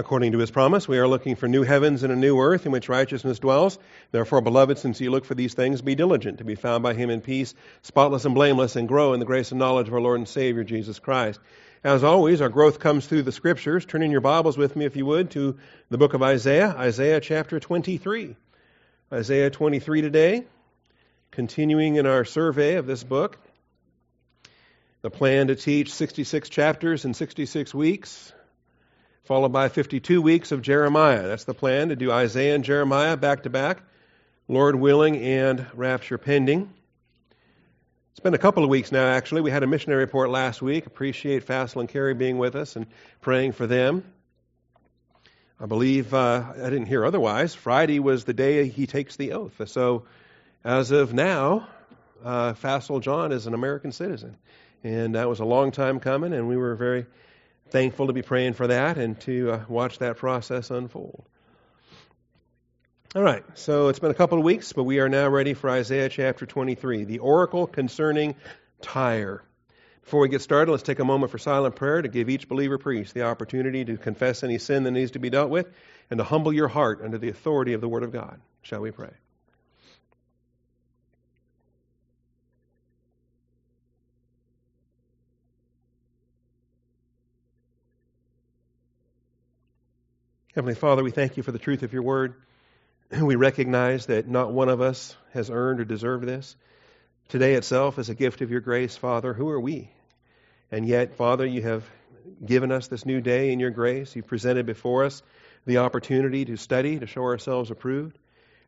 According to his promise, we are looking for new heavens and a new earth in which righteousness dwells. Therefore, beloved, since you look for these things, be diligent to be found by him in peace, spotless and blameless, and grow in the grace and knowledge of our Lord and Savior, Jesus Christ. As always, our growth comes through the scriptures. Turn in your Bibles with me, if you would, to the book of Isaiah, Isaiah chapter 23. Isaiah 23 today, continuing in our survey of this book. The plan to teach 66 chapters in 66 weeks followed by 52 weeks of Jeremiah. That's the plan to do Isaiah and Jeremiah back to back, Lord willing and rapture pending. It's been a couple of weeks now, actually. We had a missionary report last week. Appreciate Fassel and Carrie being with us and praying for them. I believe, uh, I didn't hear otherwise, Friday was the day he takes the oath. So, as of now, uh, Fassel John is an American citizen. And that was a long time coming, and we were very thankful to be praying for that and to uh, watch that process unfold. All right, so it's been a couple of weeks, but we are now ready for Isaiah chapter 23, the oracle concerning Tyre. Before we get started, let's take a moment for silent prayer to give each believer priest the opportunity to confess any sin that needs to be dealt with and to humble your heart under the authority of the Word of God. Shall we pray? Heavenly Father, we thank you for the truth of your word. We recognize that not one of us has earned or deserved this. Today itself is a gift of your grace, Father. Who are we? And yet, Father, you have given us this new day in your grace. You've presented before us the opportunity to study, to show ourselves approved.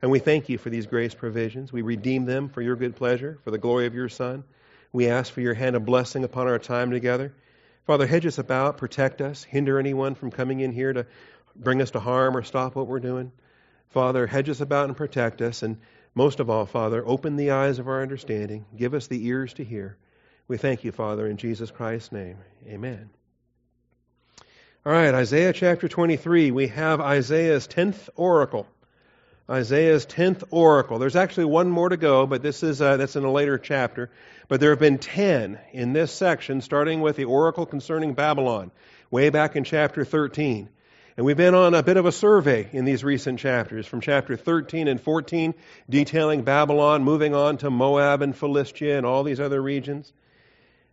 And we thank you for these grace provisions. We redeem them for your good pleasure, for the glory of your Son. We ask for your hand of blessing upon our time together. Father, hedge us about, protect us, hinder anyone from coming in here to bring us to harm or stop what we're doing. Father, hedge us about and protect us. And most of all, Father, open the eyes of our understanding. Give us the ears to hear. We thank you, Father, in Jesus Christ's name. Amen. All right, Isaiah chapter 23. We have Isaiah's 10th oracle. Isaiah's 10th oracle. There's actually one more to go, but this is uh, that's in a later chapter. But there have been 10 in this section, starting with the oracle concerning Babylon, way back in chapter 13. And we've been on a bit of a survey in these recent chapters, from chapter 13 and 14, detailing Babylon, moving on to Moab and Philistia and all these other regions.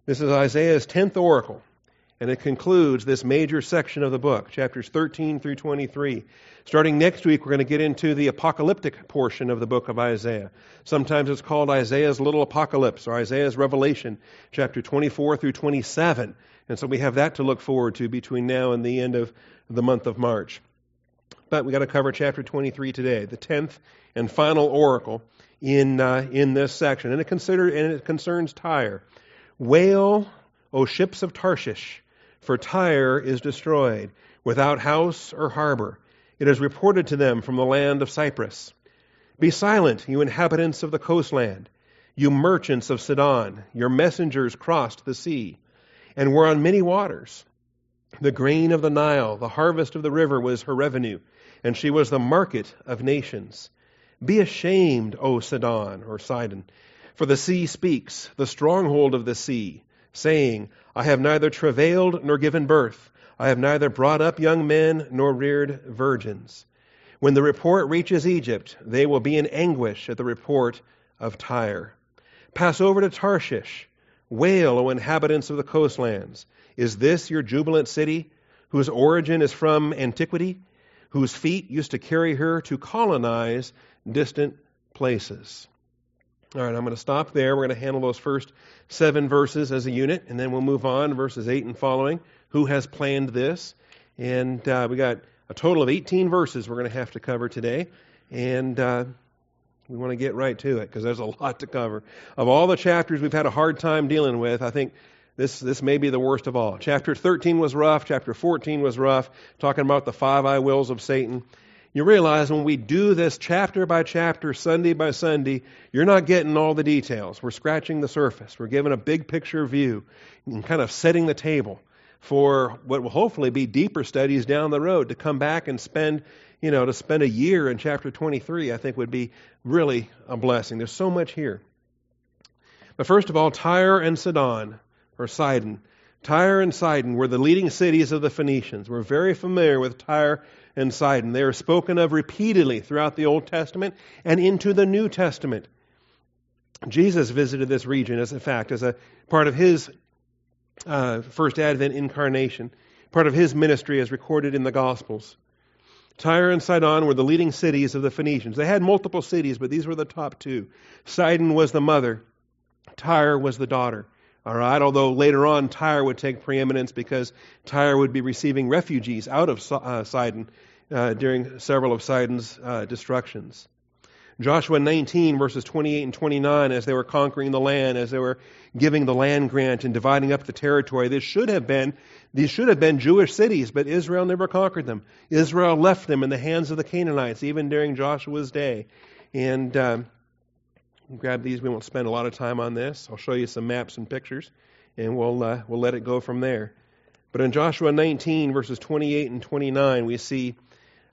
This is Isaiah's 10th oracle, and it concludes this major section of the book, chapters 13 through 23. Starting next week, we're going to get into the apocalyptic portion of the book of Isaiah. Sometimes it's called Isaiah's little apocalypse or Isaiah's revelation, chapter 24 through 27. And so we have that to look forward to between now and the end of the month of March. But we got to cover chapter 23 today, the 10th and final oracle in, uh, in this section. And it, consider, and it concerns Tyre. Wail, O ships of Tarshish, for Tyre is destroyed, without house or harbor. It is reported to them from the land of Cyprus. Be silent, you inhabitants of the coastland, you merchants of Sidon. Your messengers crossed the sea and were on many waters. The grain of the Nile, the harvest of the river was her revenue, and she was the market of nations. Be ashamed, O Sidon or Sidon, for the sea speaks, the stronghold of the sea, saying, I have neither travailed nor given birth. I have neither brought up young men nor reared virgins. When the report reaches Egypt, they will be in anguish at the report of Tyre. Pass over to Tarshish. Wail, O inhabitants of the coastlands. Is this your jubilant city, whose origin is from antiquity, whose feet used to carry her to colonize distant places? All right, I'm going to stop there. We're going to handle those first seven verses as a unit, and then we'll move on, verses 8 and following. Who has planned this? And uh, we got a total of 18 verses we're going to have to cover today. And uh, we want to get right to it because there's a lot to cover. Of all the chapters we've had a hard time dealing with, I think this, this may be the worst of all. Chapter 13 was rough. Chapter 14 was rough, talking about the five I wills of Satan. You realize when we do this chapter by chapter, Sunday by Sunday, you're not getting all the details. We're scratching the surface. We're giving a big picture view and kind of setting the table for what will hopefully be deeper studies down the road to come back and spend, you know, to spend a year in chapter 23, I think would be really a blessing. There's so much here. But first of all, Tyre and Sidon or Sidon. Tyre and Sidon were the leading cities of the Phoenicians. We're very familiar with Tyre and Sidon. They are spoken of repeatedly throughout the Old Testament and into the New Testament. Jesus visited this region as a fact, as a part of his uh, first Advent incarnation, part of his ministry as recorded in the Gospels. Tyre and Sidon were the leading cities of the Phoenicians. They had multiple cities, but these were the top two. Sidon was the mother, Tyre was the daughter. All right, although later on Tyre would take preeminence because Tyre would be receiving refugees out of uh, Sidon uh, during several of Sidon's uh, destructions. Joshua 19, verses 28 and 29, as they were conquering the land, as they were giving the land grant and dividing up the territory, this should have been, these should have been Jewish cities, but Israel never conquered them. Israel left them in the hands of the Canaanites, even during Joshua's day. And um, grab these. We won't spend a lot of time on this. I'll show you some maps and pictures, and we'll uh, we'll let it go from there. But in Joshua 19, verses 28 and 29, we see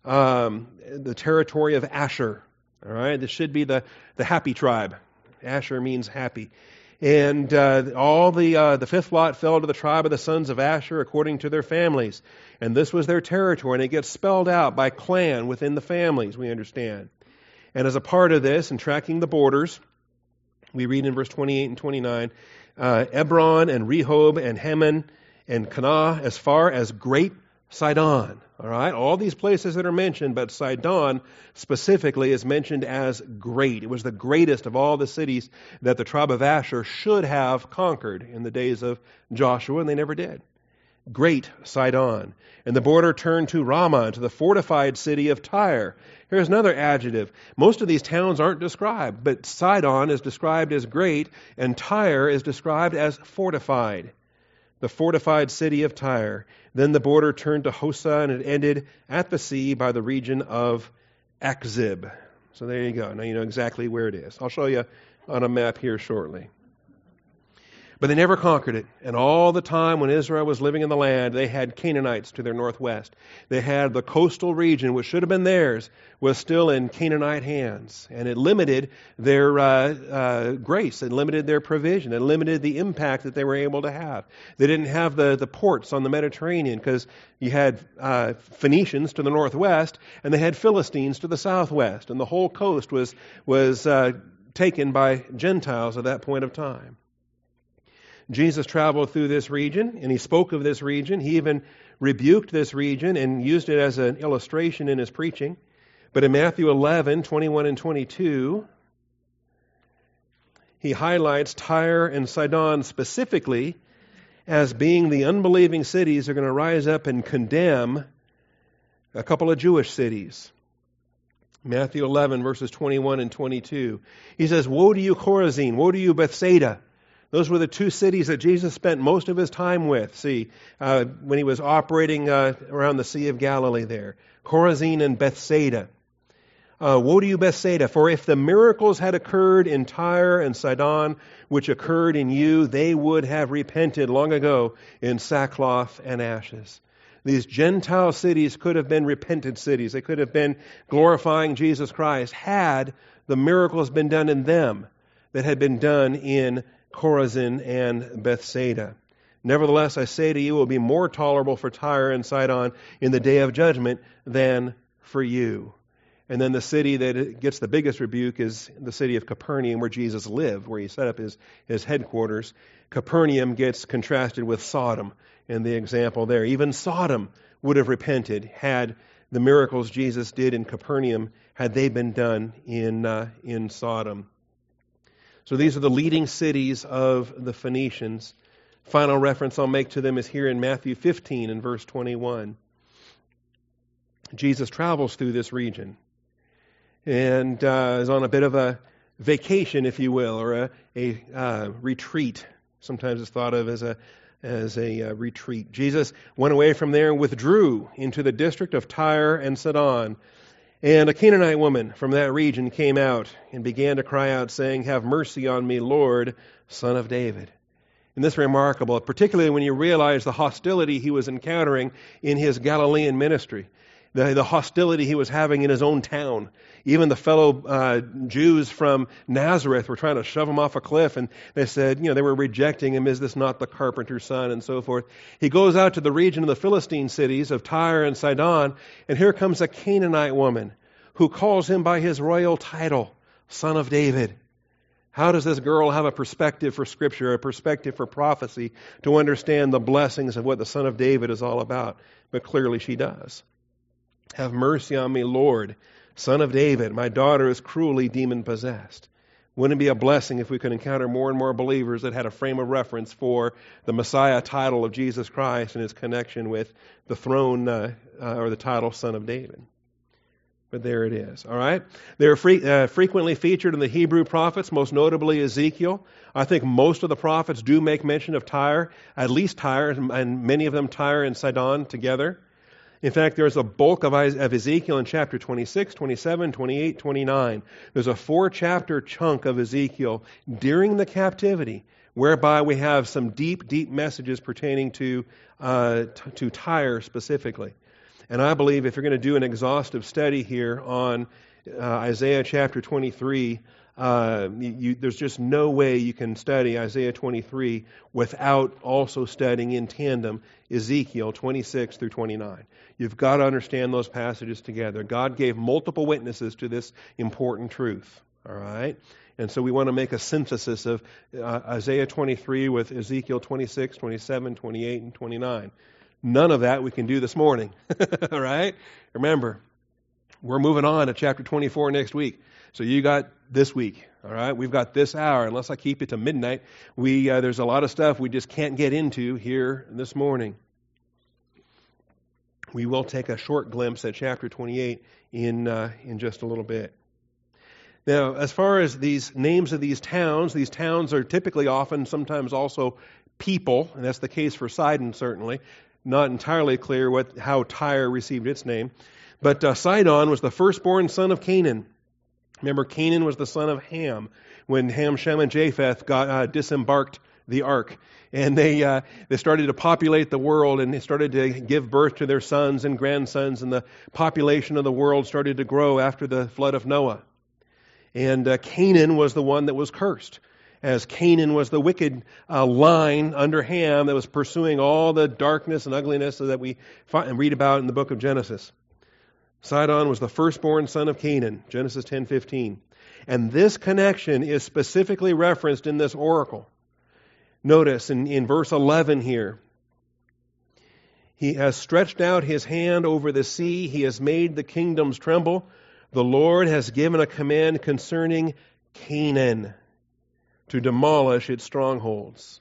um, the territory of Asher. All right, this should be the, the happy tribe. Asher means happy. And uh, all the uh, the fifth lot fell to the tribe of the sons of Asher according to their families, and this was their territory. And it gets spelled out by clan within the families. We understand. And as a part of this, and tracking the borders, we read in verse 28 and 29, uh, Ebron and Rehob and Hammon and Kanah as far as Great Sidon. All right, all these places that are mentioned, but Sidon specifically is mentioned as great. It was the greatest of all the cities that the tribe of Asher should have conquered in the days of Joshua, and they never did. Great Sidon. And the border turned to Ramah, to the fortified city of Tyre. Here's another adjective. Most of these towns aren't described, but Sidon is described as great, and Tyre is described as fortified the fortified city of Tyre. Then the border turned to Hosah, and it ended at the sea by the region of Achzib. So there you go. Now you know exactly where it is. I'll show you on a map here shortly. But they never conquered it. And all the time when Israel was living in the land, they had Canaanites to their northwest. They had the coastal region, which should have been theirs, was still in Canaanite hands. And it limited their uh, uh, grace, it limited their provision, it limited the impact that they were able to have. They didn't have the, the ports on the Mediterranean because you had uh, Phoenicians to the northwest and they had Philistines to the southwest. And the whole coast was, was uh, taken by Gentiles at that point of time. Jesus traveled through this region and he spoke of this region. He even rebuked this region and used it as an illustration in his preaching. But in Matthew 11, 21 and 22, he highlights Tyre and Sidon specifically as being the unbelieving cities that are going to rise up and condemn a couple of Jewish cities. Matthew 11, verses 21 and 22. He says, Woe to you, Chorazin! Woe to you, Bethsaida! Those were the two cities that Jesus spent most of his time with. See, uh, when he was operating uh, around the Sea of Galilee there Chorazin and Bethsaida. Uh, Woe to you, Bethsaida, for if the miracles had occurred in Tyre and Sidon, which occurred in you, they would have repented long ago in sackcloth and ashes. These Gentile cities could have been repentant cities. They could have been glorifying Jesus Christ had the miracles been done in them that had been done in Chorazin and Bethsaida. Nevertheless, I say to you, it will be more tolerable for Tyre and Sidon in the day of judgment than for you. And then the city that gets the biggest rebuke is the city of Capernaum, where Jesus lived, where he set up his, his headquarters. Capernaum gets contrasted with Sodom in the example there. Even Sodom would have repented had the miracles Jesus did in Capernaum had they been done in, uh, in Sodom. So these are the leading cities of the Phoenicians. Final reference I'll make to them is here in Matthew 15 and verse 21. Jesus travels through this region and uh, is on a bit of a vacation, if you will, or a, a uh, retreat. Sometimes it's thought of as a as a uh, retreat. Jesus went away from there and withdrew into the district of Tyre and Sidon. And a Canaanite woman from that region came out and began to cry out, saying, Have mercy on me, Lord, son of David. And this is remarkable, particularly when you realize the hostility he was encountering in his Galilean ministry. The, the hostility he was having in his own town. Even the fellow uh, Jews from Nazareth were trying to shove him off a cliff, and they said, you know, they were rejecting him. Is this not the carpenter's son? And so forth. He goes out to the region of the Philistine cities of Tyre and Sidon, and here comes a Canaanite woman who calls him by his royal title, Son of David. How does this girl have a perspective for Scripture, a perspective for prophecy, to understand the blessings of what the Son of David is all about? But clearly she does. Have mercy on me, Lord, Son of David. My daughter is cruelly demon possessed. Wouldn't it be a blessing if we could encounter more and more believers that had a frame of reference for the Messiah title of Jesus Christ and his connection with the throne uh, uh, or the title Son of David? But there it is. All right? They're free, uh, frequently featured in the Hebrew prophets, most notably Ezekiel. I think most of the prophets do make mention of Tyre, at least Tyre, and many of them Tyre and Sidon together. In fact, there's a bulk of, Ezekiel in chapter 26, 27, 28, 29. There's a four chapter chunk of Ezekiel during the captivity whereby we have some deep, deep messages pertaining to, uh, t- to Tyre specifically. And I believe if you're going to do an exhaustive study here on uh, Isaiah chapter 23, uh, you, there's just no way you can study Isaiah 23 without also studying in tandem Ezekiel 26 through 29. You've got to understand those passages together. God gave multiple witnesses to this important truth. All right? And so we want to make a synthesis of uh, Isaiah 23 with Ezekiel 26, 27, 28, and 29. None of that we can do this morning. All right? Remember, we're moving on to chapter 24 next week. So you got this week. All right? We've got this hour. Unless I keep it to midnight, we uh, there's a lot of stuff we just can't get into here this morning. We will take a short glimpse at chapter 28 in uh, in just a little bit. Now, as far as these names of these towns, these towns are typically often, sometimes also people, and that's the case for Sidon, certainly not entirely clear what, how Tyre received its name. But uh, Sidon was the firstborn son of Canaan. Remember, Canaan was the son of Ham when Ham, Shem, and Japheth got uh, disembarked the ark. And they, uh, they started to populate the world and they started to give birth to their sons and grandsons, and the population of the world started to grow after the flood of Noah. And uh, Canaan was the one that was cursed as Canaan was the wicked uh, line under Ham that was pursuing all the darkness and ugliness that we find, read about in the book of Genesis. Sidon was the firstborn son of Canaan, Genesis 10:15. And this connection is specifically referenced in this oracle. Notice in, in verse 11 here. He has stretched out his hand over the sea. He has made the kingdoms tremble. The Lord has given a command concerning Canaan to demolish its strongholds.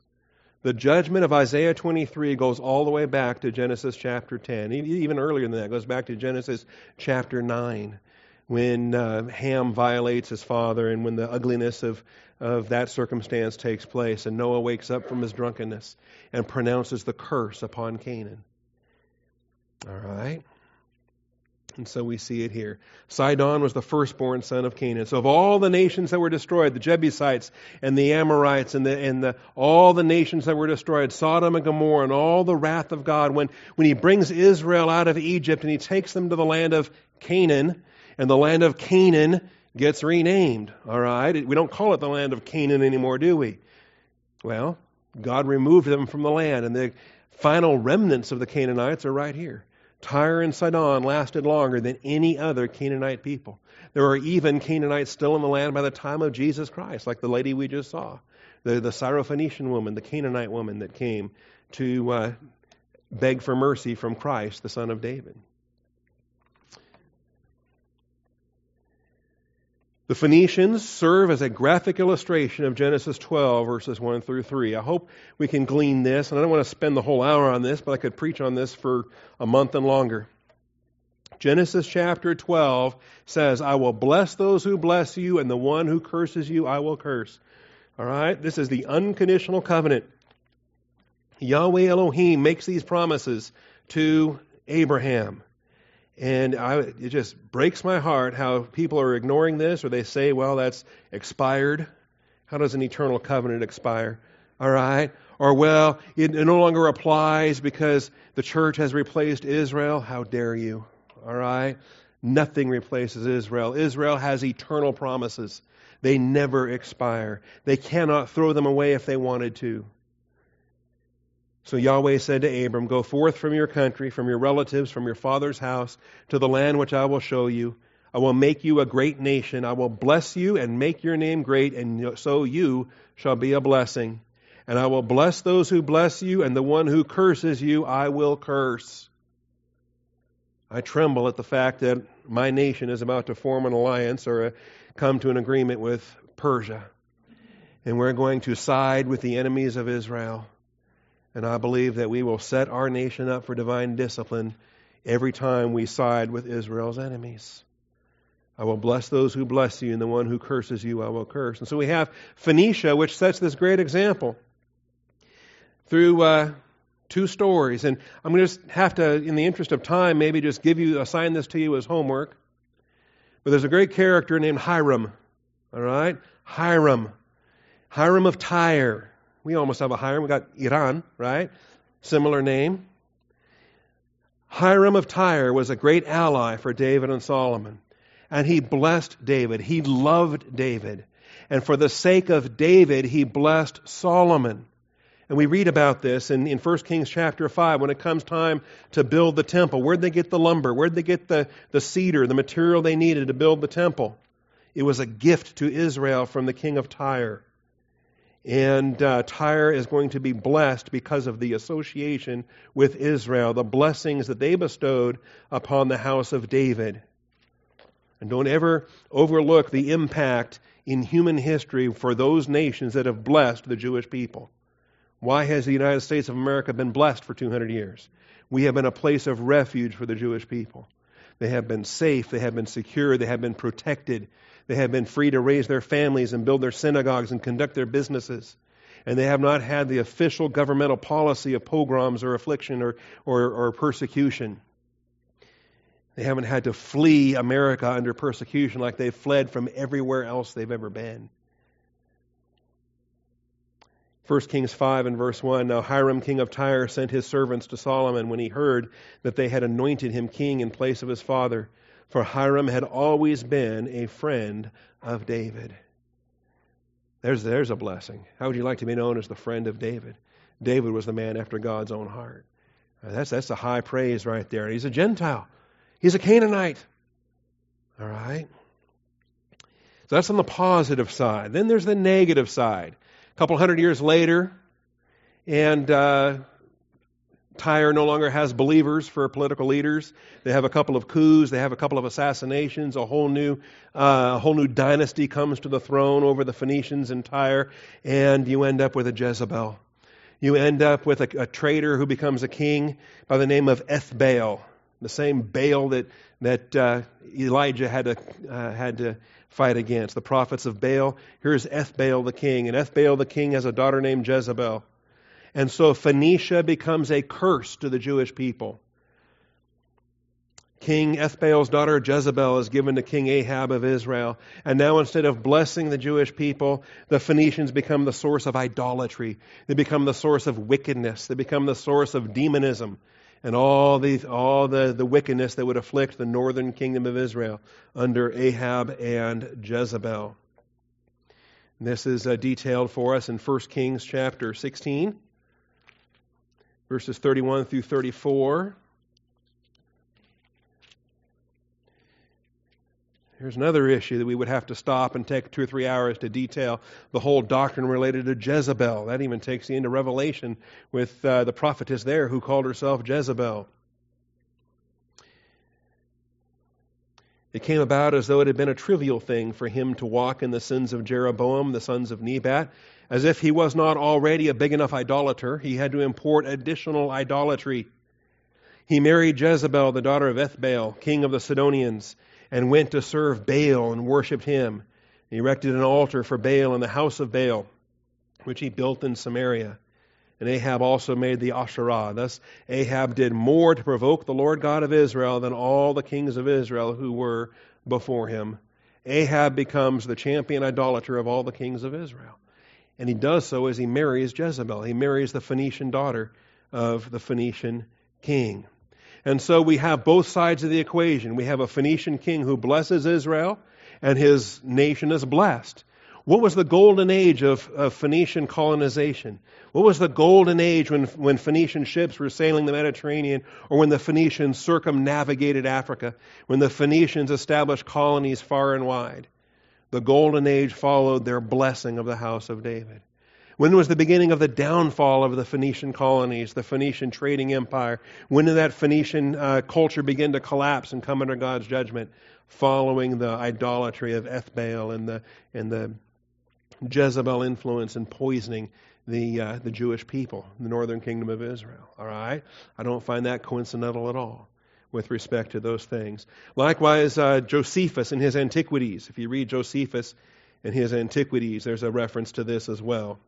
The judgment of Isaiah 23 goes all the way back to Genesis chapter 10, even earlier than that, it goes back to Genesis chapter 9, when uh, Ham violates his father and when the ugliness of, of that circumstance takes place, and Noah wakes up from his drunkenness and pronounces the curse upon Canaan. All right? And so we see it here. Sidon was the firstborn son of Canaan. So of all the nations that were destroyed, the Jebusites and the Amorites and the and the all the nations that were destroyed, Sodom and Gomorrah and all the wrath of God, when, when he brings Israel out of Egypt and he takes them to the land of Canaan, and the land of Canaan gets renamed. All right? We don't call it the land of Canaan anymore, do we? Well, God removed them from the land, and the final remnants of the Canaanites are right here. Tyre and Sidon lasted longer than any other Canaanite people. There are even Canaanites still in the land by the time of Jesus Christ, like the lady we just saw, the, the Syrophoenician woman, the Canaanite woman that came to uh, beg for mercy from Christ, the Son of David. The Phoenicians serve as a graphic illustration of Genesis 12, verses 1 through 3. I hope we can glean this, and I don't want to spend the whole hour on this, but I could preach on this for a month and longer. Genesis chapter 12 says, I will bless those who bless you, and the one who curses you I will curse. All right? This is the unconditional covenant. Yahweh Elohim makes these promises to Abraham. And I, it just breaks my heart how people are ignoring this, or they say, well, that's expired. How does an eternal covenant expire? All right. Or, well, it, it no longer applies because the church has replaced Israel. How dare you? All right? Nothing replaces Israel. Israel has eternal promises. They never expire. They cannot throw them away if they wanted to. So Yahweh said to Abram, Go forth from your country, from your relatives, from your father's house, to the land which I will show you. I will make you a great nation. I will bless you and make your name great, and so you shall be a blessing. And I will bless those who bless you, and the one who curses you I will curse. I tremble at the fact that my nation is about to form an alliance or a, come to an agreement with Persia. And we're going to side with the enemies of Israel. And I believe that we will set our nation up for divine discipline every time we side with Israel's enemies. I will bless those who bless you, and the one who curses you I will curse. And so we have Phoenicia, which sets this great example through uh, two stories. And I'm going to just have to, in the interest of time, maybe just give you, assign this to you as homework. But there's a great character named Hiram. All right? Hiram. Hiram of Tyre. We almost have a Hiram. We got Iran, right? Similar name. Hiram of Tyre was a great ally for David and Solomon. And he blessed David. He loved David. And for the sake of David, he blessed Solomon. And we read about this in, in 1 Kings chapter 5 when it comes time to build the temple. Where'd they get the lumber? Where'd they get the, the cedar, the material they needed to build the temple? It was a gift to Israel from the king of Tyre. And uh, Tyre is going to be blessed because of the association with Israel, the blessings that they bestowed upon the house of David. And don't ever overlook the impact in human history for those nations that have blessed the Jewish people. Why has the United States of America been blessed for 200 years? We have been a place of refuge for the Jewish people. They have been safe, they have been secure, they have been protected, they have been free to raise their families and build their synagogues and conduct their businesses. And they have not had the official governmental policy of pogroms or affliction or, or, or persecution. They haven't had to flee America under persecution like they've fled from everywhere else they've ever been. 1 Kings 5 and verse 1 Now Hiram, king of Tyre, sent his servants to Solomon when he heard that they had anointed him king in place of his father for Hiram had always been a friend of David. There's, there's a blessing. How would you like to be known as the friend of David? David was the man after God's own heart. That's, that's a high praise right there. He's a Gentile, he's a Canaanite. All right? So that's on the positive side. Then there's the negative side. A couple hundred years later, and uh, Tyre no longer has believers for political leaders. They have a couple of coups. They have a couple of assassinations. A whole new, uh, a whole new dynasty comes to the throne over the Phoenicians in Tyre, and you end up with a Jezebel. You end up with a, a traitor who becomes a king by the name of Ethbaal, the same Baal that that uh, Elijah had to uh, had to fight against. The prophets of Baal. Here's Ethbaal the king, and Ethbaal the king has a daughter named Jezebel. And so Phoenicia becomes a curse to the Jewish people. King Ethbaal's daughter Jezebel is given to King Ahab of Israel. And now instead of blessing the Jewish people, the Phoenicians become the source of idolatry. They become the source of wickedness. They become the source of demonism and all the, all the, the wickedness that would afflict the northern kingdom of Israel under Ahab and Jezebel. This is uh, detailed for us in 1 Kings chapter 16 verses 31 through 34. Here's another issue that we would have to stop and take two or three hours to detail the whole doctrine related to Jezebel. That even takes you into Revelation with uh, the prophetess there who called herself Jezebel. It came about as though it had been a trivial thing for him to walk in the sins of Jeroboam, the sons of Nebat, as if he was not already a big enough idolater, he had to import additional idolatry. He married Jezebel, the daughter of Ethbaal, king of the Sidonians, and went to serve Baal and worshipped him. He erected an altar for Baal in the house of Baal, which he built in Samaria. And Ahab also made the Asherah. Thus, Ahab did more to provoke the Lord God of Israel than all the kings of Israel who were before him. Ahab becomes the champion idolater of all the kings of Israel. And he does so as he marries Jezebel. He marries the Phoenician daughter of the Phoenician king. And so we have both sides of the equation. We have a Phoenician king who blesses Israel, and his nation is blessed. What was the golden age of, of Phoenician colonization? What was the golden age when, when Phoenician ships were sailing the Mediterranean or when the Phoenicians circumnavigated Africa, when the Phoenicians established colonies far and wide? The golden age followed their blessing of the house of David. When was the beginning of the downfall of the Phoenician colonies, the Phoenician trading empire? When did that Phoenician uh, culture begin to collapse and come under God's judgment? Following the idolatry of Ethbaal and the, and the Jezebel influence and poisoning the, uh, the Jewish people, the northern kingdom of Israel. All right? I don't find that coincidental at all with respect to those things. Likewise, uh, Josephus in his Antiquities. If you read Josephus in his Antiquities, there's a reference to this as well.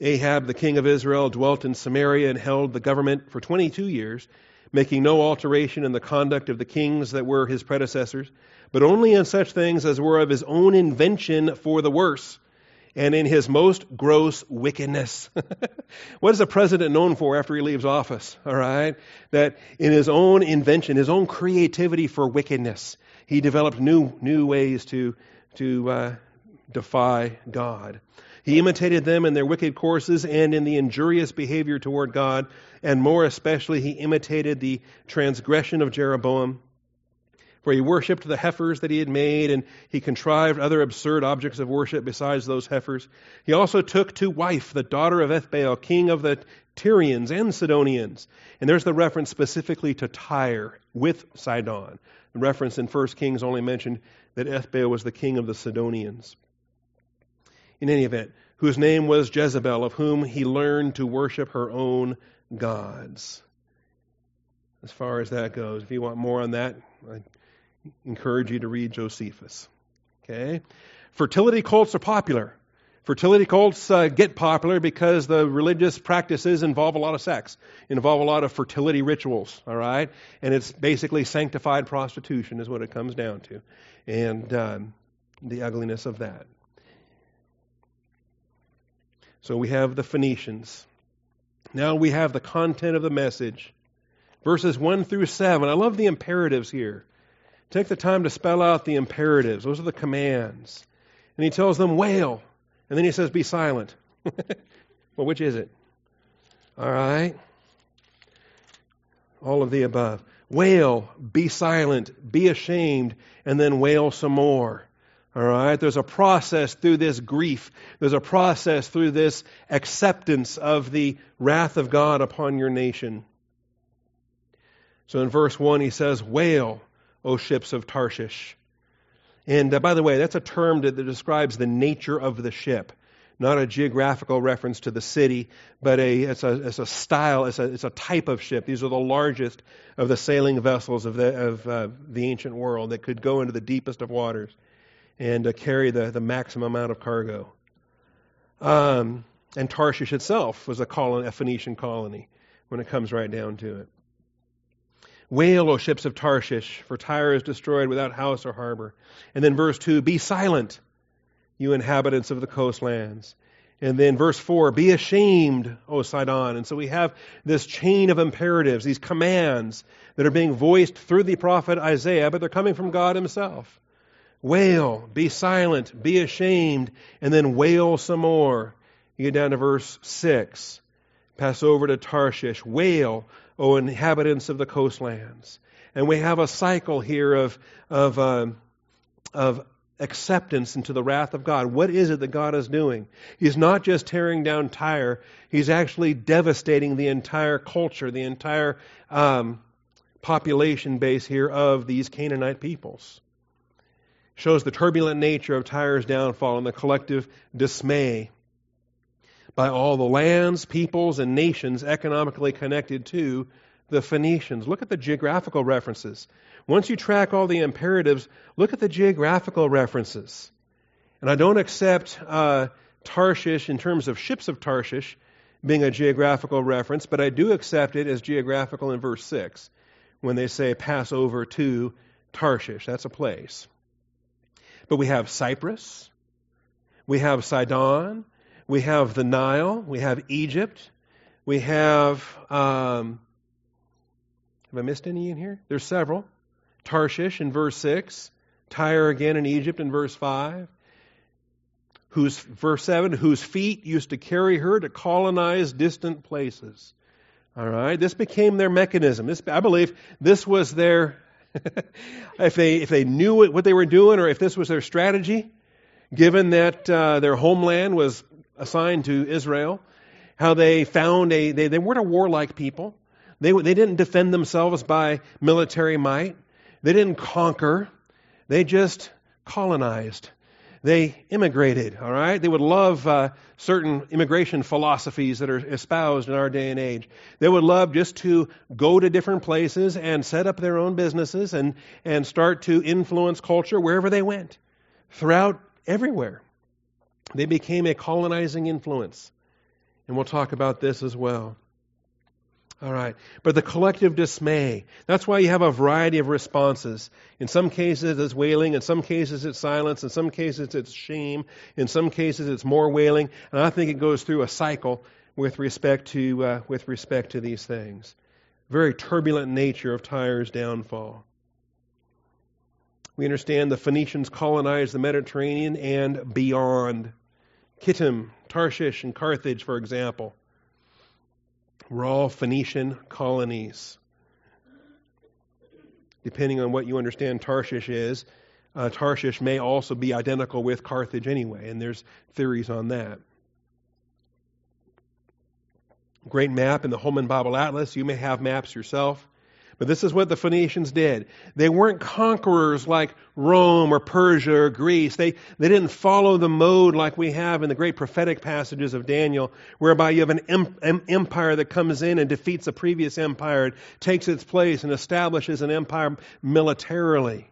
Ahab, the king of Israel, dwelt in Samaria and held the government for 22 years, making no alteration in the conduct of the kings that were his predecessors, but only in such things as were of his own invention for the worse, and in his most gross wickedness. what is a president known for after he leaves office? All right? That in his own invention, his own creativity for wickedness, he developed new, new ways to, to uh, defy God. He imitated them in their wicked courses and in the injurious behavior toward God, and more especially, he imitated the transgression of Jeroboam, for he worshipped the heifers that he had made, and he contrived other absurd objects of worship besides those heifers. He also took to wife the daughter of Ethbaal, king of the Tyrians and Sidonians. And there's the reference specifically to Tyre with Sidon. The reference in 1 Kings only mentioned that Ethbaal was the king of the Sidonians in any event, whose name was Jezebel, of whom he learned to worship her own gods. As far as that goes, if you want more on that, I encourage you to read Josephus. Okay? Fertility cults are popular. Fertility cults uh, get popular because the religious practices involve a lot of sex, involve a lot of fertility rituals, all right? And it's basically sanctified prostitution, is what it comes down to, and um, the ugliness of that. So we have the Phoenicians. Now we have the content of the message. Verses 1 through 7. I love the imperatives here. Take the time to spell out the imperatives. Those are the commands. And he tells them, wail. And then he says, be silent. well, which is it? All right. All of the above. Wail, be silent, be ashamed, and then wail some more. All right? There's a process through this grief. There's a process through this acceptance of the wrath of God upon your nation. So in verse 1, he says, Wail, O ships of Tarshish. And uh, by the way, that's a term that, that describes the nature of the ship not a geographical reference to the city, but a, it's, a, it's a style, it's a, it's a type of ship. These are the largest of the sailing vessels of the, of, uh, the ancient world that could go into the deepest of waters and uh, carry the, the maximum amount of cargo. Um, and Tarshish itself was a, colony, a Phoenician colony when it comes right down to it. Wail, O ships of Tarshish, for Tyre is destroyed without house or harbor. And then verse 2 Be silent, you inhabitants of the coastlands. And then verse 4 Be ashamed, O Sidon. And so we have this chain of imperatives, these commands that are being voiced through the prophet Isaiah, but they're coming from God Himself. Wail, be silent, be ashamed, and then wail some more. You get down to verse 6. Pass over to Tarshish. Wail, O inhabitants of the coastlands. And we have a cycle here of, of, uh, of acceptance into the wrath of God. What is it that God is doing? He's not just tearing down Tyre, He's actually devastating the entire culture, the entire um, population base here of these Canaanite peoples shows the turbulent nature of Tyre's downfall and the collective dismay by all the lands, peoples, and nations economically connected to the Phoenicians. Look at the geographical references. Once you track all the imperatives, look at the geographical references. And I don't accept uh, Tarshish in terms of ships of Tarshish being a geographical reference, but I do accept it as geographical in verse 6 when they say pass over to Tarshish. That's a place. But we have Cyprus, we have Sidon, we have the Nile, we have Egypt, We have, um, have I missed any in here? There's several. Tarshish in verse 6, Tyre again in Egypt in verse 5. Whose, verse 7, whose feet used to carry her to colonize distant places. All right, this became their mechanism. This, I believe this was their, if, they, if they knew what they were doing or if this was their strategy, given that uh, their homeland was assigned to Israel, how they found a, they, they weren't a warlike people. They, they didn't defend themselves by military might. They didn't conquer. They just colonized. They immigrated, all right? They would love uh, certain immigration philosophies that are espoused in our day and age. They would love just to go to different places and set up their own businesses and, and start to influence culture wherever they went, throughout everywhere. They became a colonizing influence. And we'll talk about this as well. All right. But the collective dismay. That's why you have a variety of responses. In some cases, it's wailing. In some cases, it's silence. In some cases, it's shame. In some cases, it's more wailing. And I think it goes through a cycle with respect to, uh, with respect to these things. Very turbulent nature of Tyre's downfall. We understand the Phoenicians colonized the Mediterranean and beyond. Kittim, Tarshish, and Carthage, for example, were all Phoenician colonies. Depending on what you understand Tarshish is, uh, Tarshish may also be identical with Carthage anyway, and there's theories on that. Great map in the Holman Bible Atlas. You may have maps yourself. But this is what the Phoenicians did. They weren't conquerors like Rome or Persia or Greece. They, they didn't follow the mode like we have in the great prophetic passages of Daniel, whereby you have an empire that comes in and defeats a previous empire, takes its place, and establishes an empire militarily.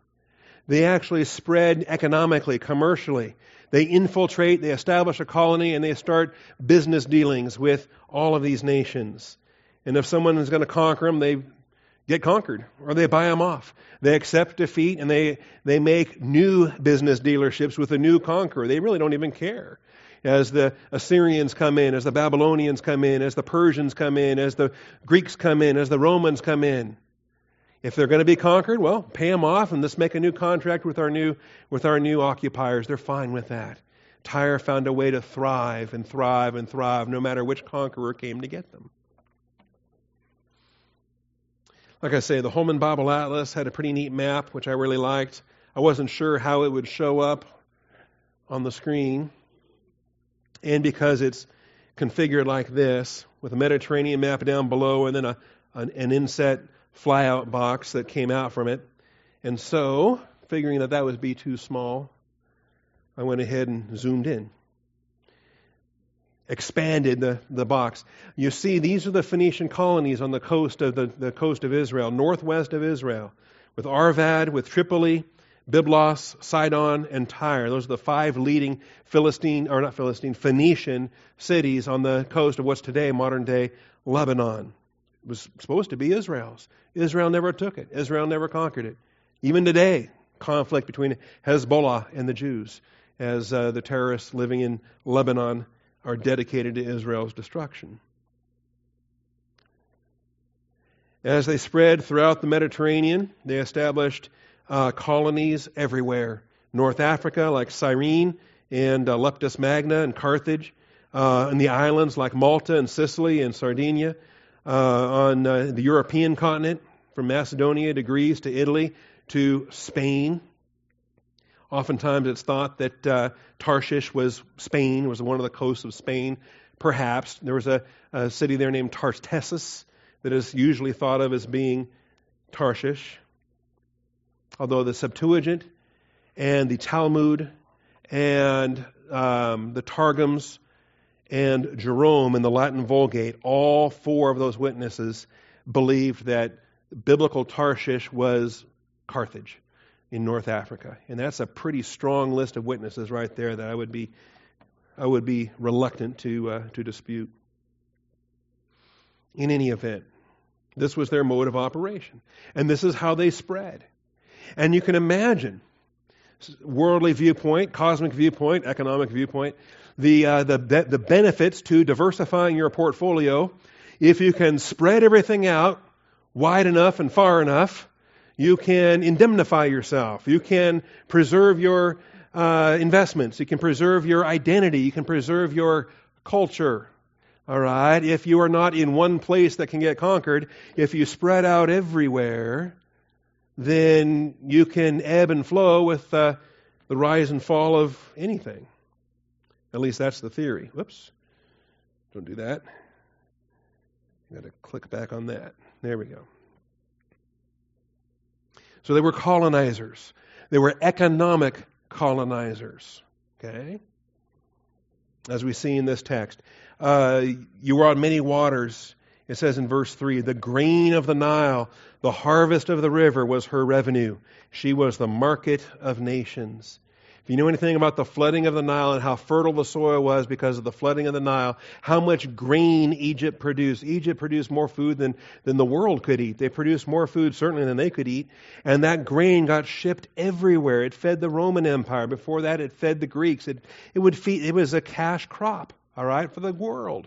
They actually spread economically, commercially. They infiltrate, they establish a colony, and they start business dealings with all of these nations. And if someone is going to conquer them, they get conquered or they buy them off. They accept defeat and they, they make new business dealerships with a new conqueror. They really don't even care. As the Assyrians come in, as the Babylonians come in, as the Persians come in, as the Greeks come in, as the Romans come in. If they're going to be conquered, well, pay them off and let's make a new contract with our new, with our new occupiers. They're fine with that. Tyre found a way to thrive and thrive and thrive no matter which conqueror came to get them. Like I say, the Holman Bible Atlas had a pretty neat map, which I really liked. I wasn't sure how it would show up on the screen. And because it's configured like this, with a Mediterranean map down below and then a, an, an inset flyout box that came out from it. And so, figuring that that would be too small, I went ahead and zoomed in expanded the, the box. You see, these are the Phoenician colonies on the coast of the, the coast of Israel, northwest of Israel, with Arvad, with Tripoli, Byblos, Sidon, and Tyre. Those are the five leading Philistine, or not Philistine, Phoenician cities on the coast of what's today modern day Lebanon. It was supposed to be Israel's. Israel never took it. Israel never conquered it. Even today, conflict between Hezbollah and the Jews as uh, the terrorists living in Lebanon are dedicated to Israel's destruction. As they spread throughout the Mediterranean, they established uh, colonies everywhere. North Africa, like Cyrene and uh, Leptis Magna and Carthage, uh, in the islands like Malta and Sicily and Sardinia, uh, on uh, the European continent, from Macedonia to Greece to Italy to Spain, Oftentimes it's thought that uh, Tarshish was Spain, was one of the coasts of Spain. Perhaps. There was a, a city there named Tartessus that is usually thought of as being Tarshish. Although the Septuagint and the Talmud and um, the Targums and Jerome in the Latin Vulgate, all four of those witnesses believed that biblical Tarshish was Carthage in North Africa. And that's a pretty strong list of witnesses right there that I would be, I would be reluctant to, uh, to dispute. In any event, this was their mode of operation. And this is how they spread. And you can imagine worldly viewpoint, cosmic viewpoint, economic viewpoint, the, uh, the, the benefits to diversifying your portfolio if you can spread everything out wide enough and far enough, you can indemnify yourself. You can preserve your uh, investments. You can preserve your identity. You can preserve your culture. All right? If you are not in one place that can get conquered, if you spread out everywhere, then you can ebb and flow with uh, the rise and fall of anything. At least that's the theory. Whoops. Don't do that. Got to click back on that. There we go. So they were colonizers. They were economic colonizers. Okay? As we see in this text. Uh, you were on many waters. It says in verse 3 the grain of the Nile, the harvest of the river was her revenue. She was the market of nations. If you know anything about the flooding of the Nile and how fertile the soil was because of the flooding of the Nile, how much grain Egypt produced. Egypt produced more food than, than the world could eat. They produced more food, certainly, than they could eat. And that grain got shipped everywhere. It fed the Roman Empire. Before that, it fed the Greeks. It, it, would feed, it was a cash crop, all right, for the world.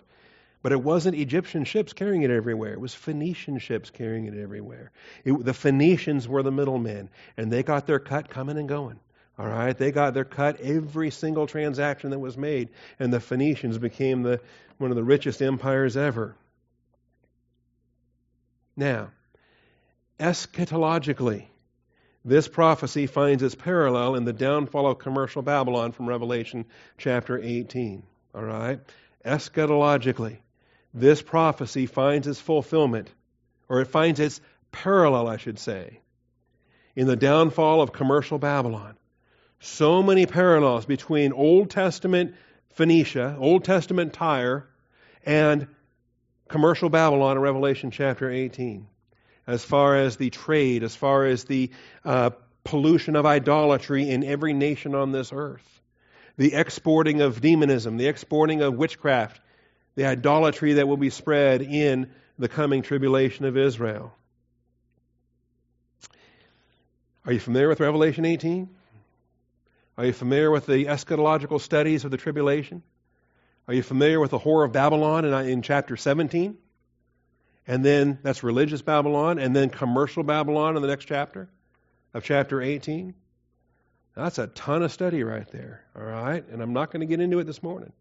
But it wasn't Egyptian ships carrying it everywhere. It was Phoenician ships carrying it everywhere. It, the Phoenicians were the middlemen, and they got their cut coming and going. All right, they got their cut every single transaction that was made, and the Phoenicians became the, one of the richest empires ever. Now, eschatologically, this prophecy finds its parallel in the downfall of commercial Babylon from Revelation chapter 18. All right? Eschatologically, this prophecy finds its fulfillment, or it finds its parallel, I should say, in the downfall of commercial Babylon so many parallels between Old Testament Phoenicia, Old Testament Tyre, and commercial Babylon in Revelation chapter 18. As far as the trade, as far as the uh, pollution of idolatry in every nation on this earth, the exporting of demonism, the exporting of witchcraft, the idolatry that will be spread in the coming tribulation of Israel. Are you familiar with Revelation 18? Are you familiar with the eschatological studies of the tribulation? Are you familiar with the whore of Babylon in, in chapter 17? And then that's religious Babylon, and then commercial Babylon in the next chapter of chapter 18. That's a ton of study right there, all right? And I'm not going to get into it this morning.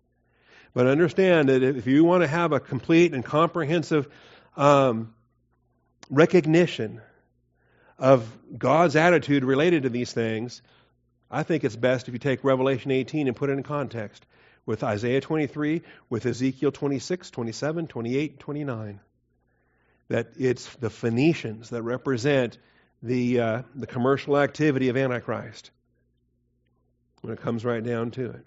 But understand that if you want to have a complete and comprehensive um, recognition of God's attitude related to these things, I think it's best if you take Revelation 18 and put it in context with Isaiah 23, with Ezekiel 26, 27, 28, 29. That it's the Phoenicians that represent the, uh, the commercial activity of Antichrist when it comes right down to it.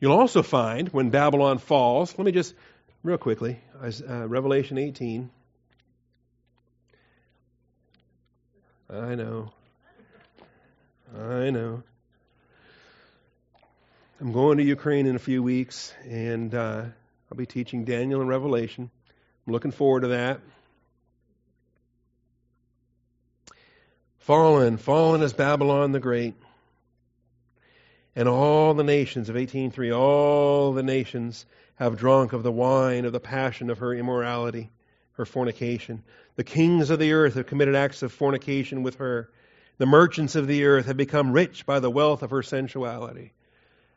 You'll also find when Babylon falls, let me just, real quickly, uh, Revelation 18. I know. I know. I'm going to Ukraine in a few weeks, and uh, I'll be teaching Daniel and Revelation. I'm looking forward to that. Fallen, fallen is Babylon the Great. And all the nations of 18.3, all the nations have drunk of the wine of the passion of her immorality, her fornication. The kings of the earth have committed acts of fornication with her. The merchants of the earth have become rich by the wealth of her sensuality.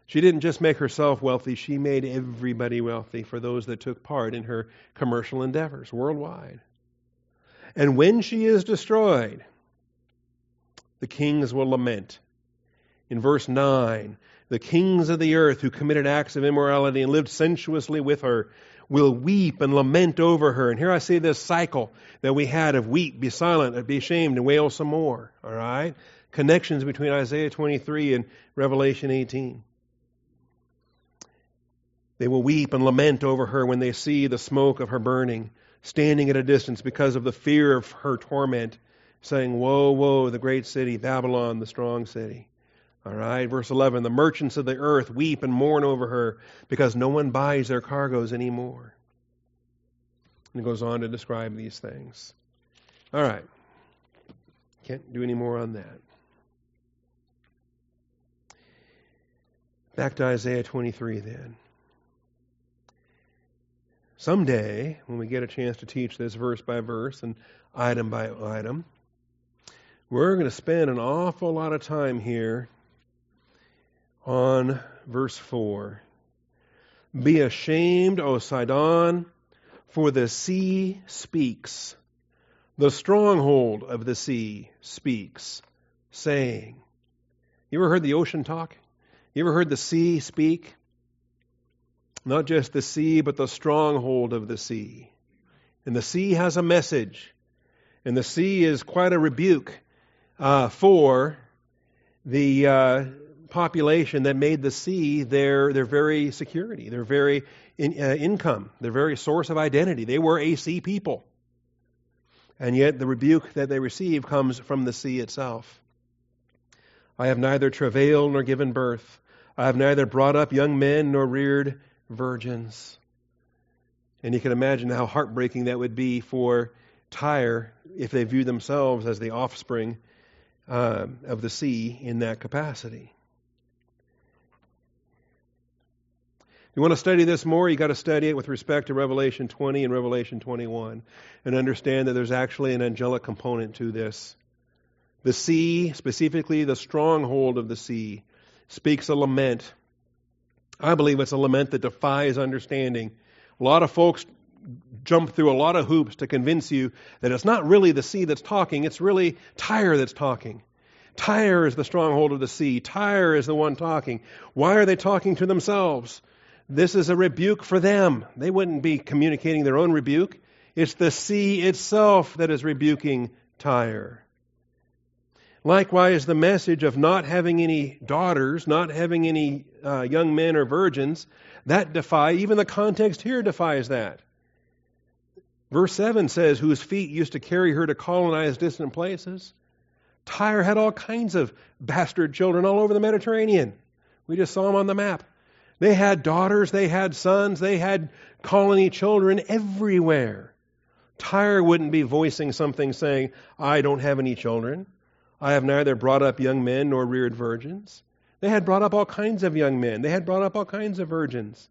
She didn't just make herself wealthy, she made everybody wealthy for those that took part in her commercial endeavors worldwide. And when she is destroyed, the kings will lament. In verse 9, the kings of the earth who committed acts of immorality and lived sensuously with her will weep and lament over her. And here I see this cycle that we had of weep, be silent, be ashamed, and wail some more. All right? Connections between Isaiah 23 and Revelation 18. They will weep and lament over her when they see the smoke of her burning, standing at a distance because of the fear of her torment, saying, Woe, woe, the great city, Babylon, the strong city. All right, verse 11 the merchants of the earth weep and mourn over her because no one buys their cargoes anymore. And it goes on to describe these things. All right, can't do any more on that. Back to Isaiah 23 then. someday, when we get a chance to teach this verse by verse and item by item, we're going to spend an awful lot of time here on verse 4. Be ashamed, O Sidon, for the sea speaks. The stronghold of the sea speaks, saying. You ever heard the ocean talk? You ever heard the sea speak? Not just the sea, but the stronghold of the sea. And the sea has a message. And the sea is quite a rebuke uh, for the uh, population that made the sea their, their very security, their very in, uh, income, their very source of identity. They were a sea people. And yet the rebuke that they receive comes from the sea itself. I have neither travailed nor given birth. I have neither brought up young men nor reared virgins. And you can imagine how heartbreaking that would be for Tyre if they viewed themselves as the offspring uh, of the sea in that capacity. You want to study this more, you've got to study it with respect to Revelation 20 and Revelation 21 and understand that there's actually an angelic component to this. The sea, specifically the stronghold of the sea, speaks a lament I believe it's a lament that defies understanding. A lot of folks jump through a lot of hoops to convince you that it's not really the sea that's talking, it's really Tyre that's talking. Tyre is the stronghold of the sea. Tyre is the one talking. Why are they talking to themselves? This is a rebuke for them. They wouldn't be communicating their own rebuke. It's the sea itself that is rebuking Tyre. Likewise, the message of not having any daughters, not having any uh, young men or virgins, that defy, even the context here defies that. Verse 7 says, whose feet used to carry her to colonize distant places. Tyre had all kinds of bastard children all over the Mediterranean. We just saw them on the map. They had daughters, they had sons, they had colony children everywhere. Tyre wouldn't be voicing something saying, I don't have any children. I have neither brought up young men nor reared virgins. They had brought up all kinds of young men. They had brought up all kinds of virgins.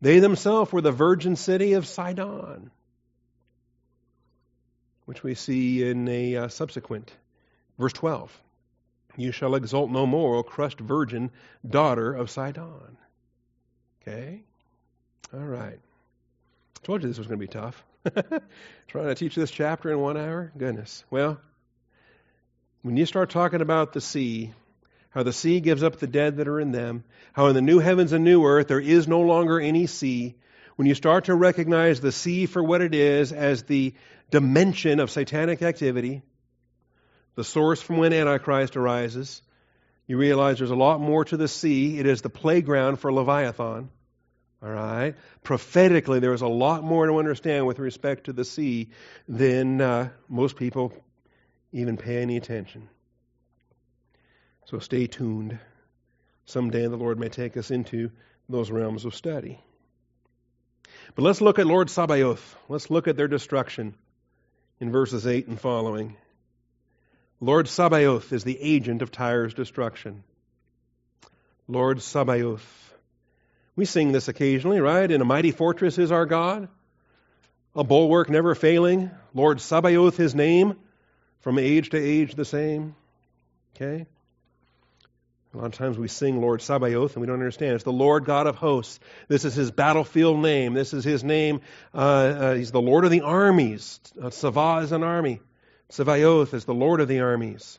They themselves were the virgin city of Sidon, which we see in a uh, subsequent verse 12. You shall exult no more, O crushed virgin, daughter of Sidon. Okay? All right. I told you this was going to be tough. Trying to teach this chapter in one hour? Goodness. Well, when you start talking about the sea, how the sea gives up the dead that are in them, how in the new heavens and new earth there is no longer any sea, when you start to recognize the sea for what it is as the dimension of satanic activity, the source from when Antichrist arises, you realize there's a lot more to the sea. It is the playground for Leviathan. All right? Prophetically, there is a lot more to understand with respect to the sea than uh, most people even pay any attention. So stay tuned. Someday the Lord may take us into those realms of study. But let's look at Lord Sabaoth. Let's look at their destruction in verses 8 and following. Lord Sabaoth is the agent of Tyre's destruction. Lord Sabaoth. We sing this occasionally, right? In a mighty fortress is our God, a bulwark never failing. Lord Sabaoth, his name from age to age the same. Okay? A lot of times we sing Lord Sabaoth and we don't understand. It's the Lord God of hosts. This is his battlefield name. This is his name. Uh, uh, he's the Lord of the armies. Uh, Sava is an army. Sabaoth is the Lord of the armies.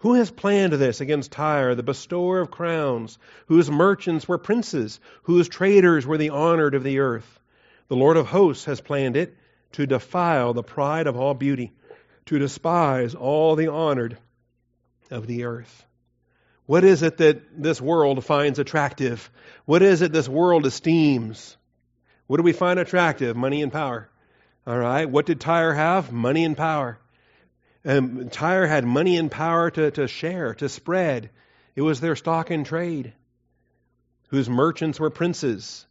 Who has planned this against Tyre, the bestower of crowns, whose merchants were princes, whose traders were the honored of the earth? The Lord of hosts has planned it to defile the pride of all beauty to despise all the honored of the earth. What is it that this world finds attractive? What is it this world esteems? What do we find attractive? Money and power. All right. What did Tyre have? Money and power. And Tyre had money and power to, to share, to spread. It was their stock in trade. Whose merchants were princes,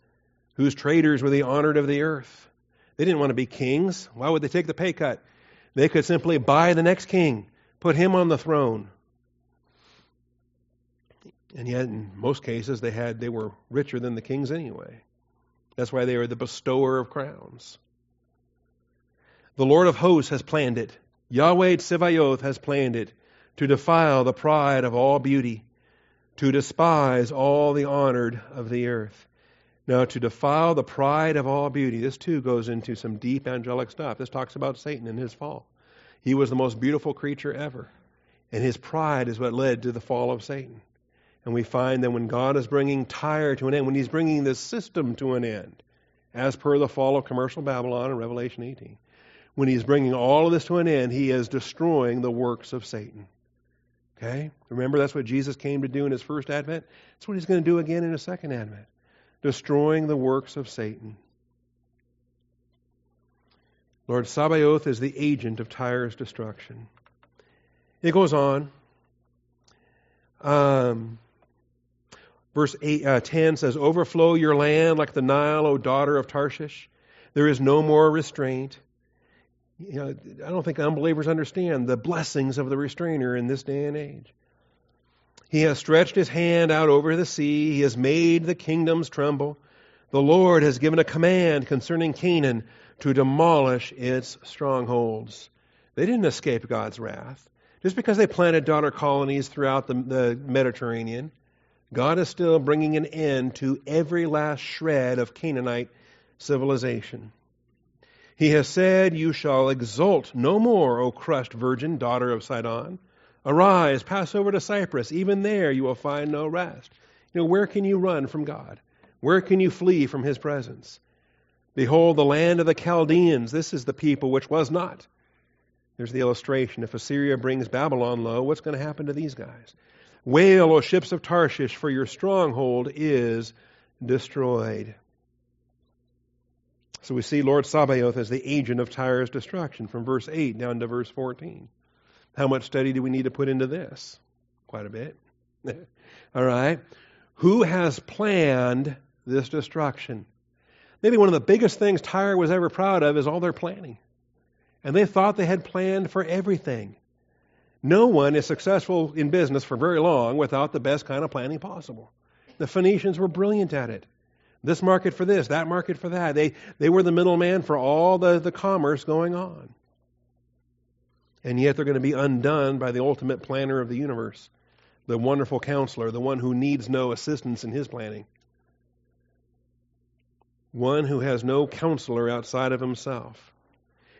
whose traders were the honored of the earth. They didn't want to be kings. Why would they take the pay cut? They could simply buy the next king, put him on the throne. And yet, in most cases, they had they were richer than the kings anyway. That's why they were the bestower of crowns. The Lord of hosts has planned it. Yahweh Tsevayoth has planned it to defile the pride of all beauty, to despise all the honored of the earth. Now, to defile the pride of all beauty, this too goes into some deep angelic stuff. This talks about Satan and his fall. He was the most beautiful creature ever, and his pride is what led to the fall of Satan. And we find that when God is bringing Tyre to an end, when he's bringing this system to an end, as per the fall of commercial Babylon in Revelation 18, when he's bringing all of this to an end, he is destroying the works of Satan. Okay? Remember, that's what Jesus came to do in his first advent? That's what he's going to do again in his second advent destroying the works of Satan. Lord Sabaoth is the agent of Tyre's destruction. It goes on. Um, verse eight, uh, 10 says, Overflow your land like the Nile, O daughter of Tarshish. There is no more restraint. You know, I don't think unbelievers understand the blessings of the restrainer in this day and age. He has stretched his hand out over the sea. He has made the kingdoms tremble. The Lord has given a command concerning Canaan to demolish its strongholds. They didn't escape God's wrath. Just because they planted daughter colonies throughout the, the Mediterranean, God is still bringing an end to every last shred of Canaanite civilization. He has said, You shall exult no more, O crushed virgin, daughter of Sidon. Arise, pass over to Cyprus. Even there you will find no rest. You know, where can you run from God? Where can you flee from his presence? Behold, the land of the Chaldeans. This is the people which was not. There's the illustration. If Assyria brings Babylon low, what's going to happen to these guys? Wail, O ships of Tarshish, for your stronghold is destroyed. So we see Lord Sabaoth as the agent of Tyre's destruction from verse 8 down to verse 14. How much study do we need to put into this? Quite a bit. All right. Who has planned this destruction? Maybe one of the biggest things Tyre was ever proud of is all their planning. And they thought they had planned for everything. No one is successful in business for very long without the best kind of planning possible. The Phoenicians were brilliant at it. This market for this, that market for that. They, they were the middleman for all the, the commerce going on. And yet they're going to be undone by the ultimate planner of the universe, the wonderful counselor, the one who needs no assistance in his planning. One who has no counselor outside of himself.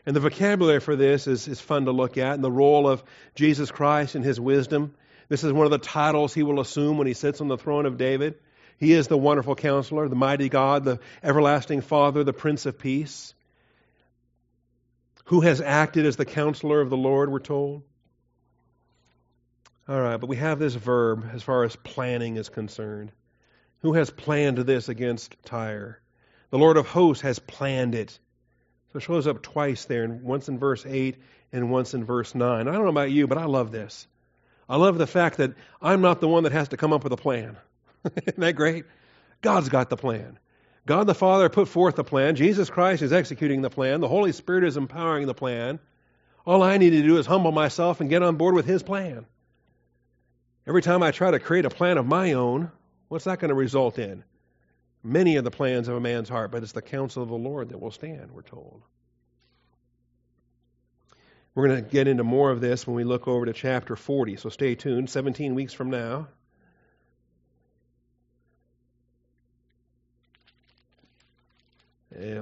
And the vocabulary for this is, is fun to look at, and the role of Jesus Christ and his wisdom. This is one of the titles he will assume when he sits on the throne of David. He is the wonderful counselor, the mighty God, the everlasting Father, the Prince of Peace. Who has acted as the counselor of the Lord, we're told? All right, but we have this verb as far as planning is concerned. Who has planned this against Tyre? The Lord of hosts has planned it. So it shows up twice there, once in verse 8 and once in verse 9. I don't know about you, but I love this. I love the fact that I'm not the one that has to come up with a plan. Isn't that great? God's got the plan. God the Father put forth the plan. Jesus Christ is executing the plan. The Holy Spirit is empowering the plan. All I need to do is humble myself and get on board with His plan. Every time I try to create a plan of my own, what's that going to result in? Many are the plans of a man's heart, but it's the counsel of the Lord that will stand, we're told. We're going to get into more of this when we look over to chapter 40, so stay tuned. 17 weeks from now.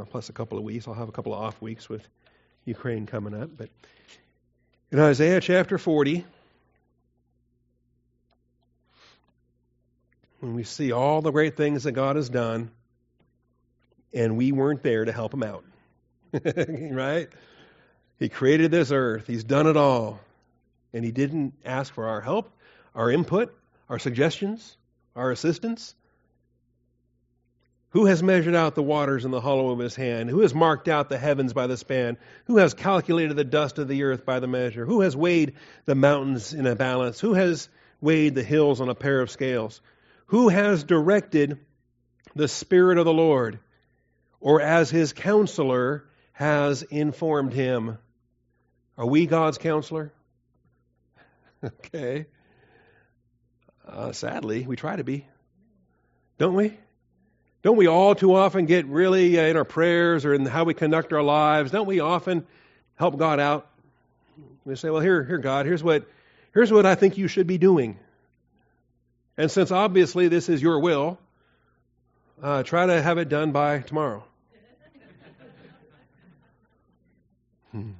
Plus a couple of weeks. I'll have a couple of off weeks with Ukraine coming up. But in Isaiah chapter 40, when we see all the great things that God has done, and we weren't there to help him out. right? He created this earth, He's done it all. And He didn't ask for our help, our input, our suggestions, our assistance. Who has measured out the waters in the hollow of his hand? Who has marked out the heavens by the span? Who has calculated the dust of the earth by the measure? Who has weighed the mountains in a balance? Who has weighed the hills on a pair of scales? Who has directed the Spirit of the Lord? Or as his counselor has informed him? Are we God's counselor? okay. Uh, sadly, we try to be. Don't we? Don't we all too often get really uh, in our prayers or in how we conduct our lives? Don't we often help God out? We say, "Well, here, here, God, here's what, here's what I think you should be doing." And since obviously this is your will, uh, try to have it done by tomorrow. hmm.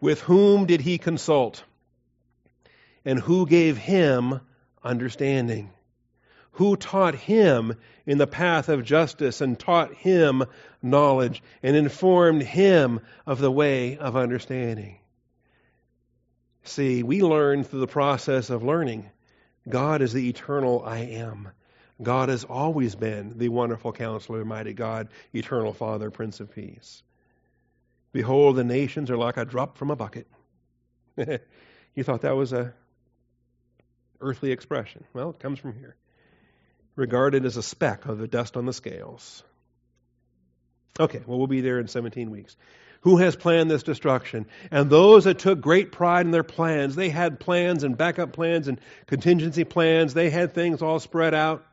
With whom did he consult? And who gave him understanding? Who taught him in the path of justice and taught him knowledge and informed him of the way of understanding? See, we learn through the process of learning. God is the eternal I am. God has always been the wonderful counselor, mighty God, eternal Father, Prince of Peace. Behold, the nations are like a drop from a bucket. you thought that was a earthly expression. Well, it comes from here. Regarded as a speck of the dust on the scales. Okay, well, we'll be there in 17 weeks. Who has planned this destruction? And those that took great pride in their plans, they had plans and backup plans and contingency plans. They had things all spread out.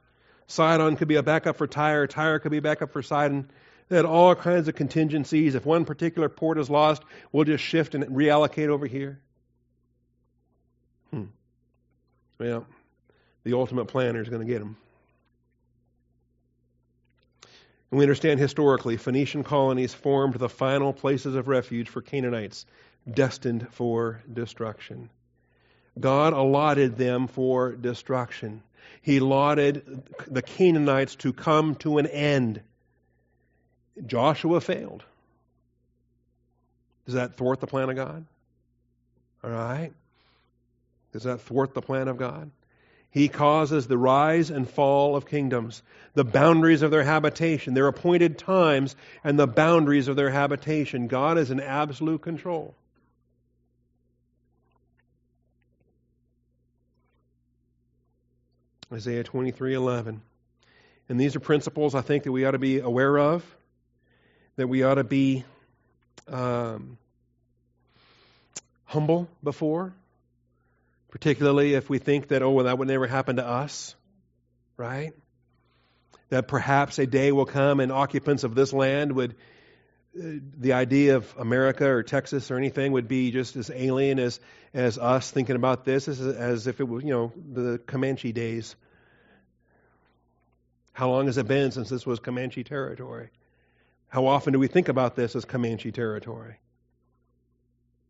Sidon could be a backup for Tyre, Tyre could be a backup for Sidon. They had all kinds of contingencies. If one particular port is lost, we'll just shift and reallocate over here. Hmm. Well, the ultimate planner is going to get them. And we understand historically, Phoenician colonies formed the final places of refuge for Canaanites destined for destruction. God allotted them for destruction. He allotted the Canaanites to come to an end. Joshua failed. Does that thwart the plan of God? All right. Does that thwart the plan of God? He causes the rise and fall of kingdoms, the boundaries of their habitation, their appointed times, and the boundaries of their habitation. God is in absolute control. Isaiah 23:11. And these are principles I think that we ought to be aware of, that we ought to be um, humble before, particularly if we think that, oh, well, that would never happen to us, right? That perhaps a day will come and occupants of this land would, uh, the idea of America or Texas or anything would be just as alien as, as us thinking about this, as, as if it was, you know, the Comanche days. How long has it been since this was Comanche territory? How often do we think about this as Comanche territory?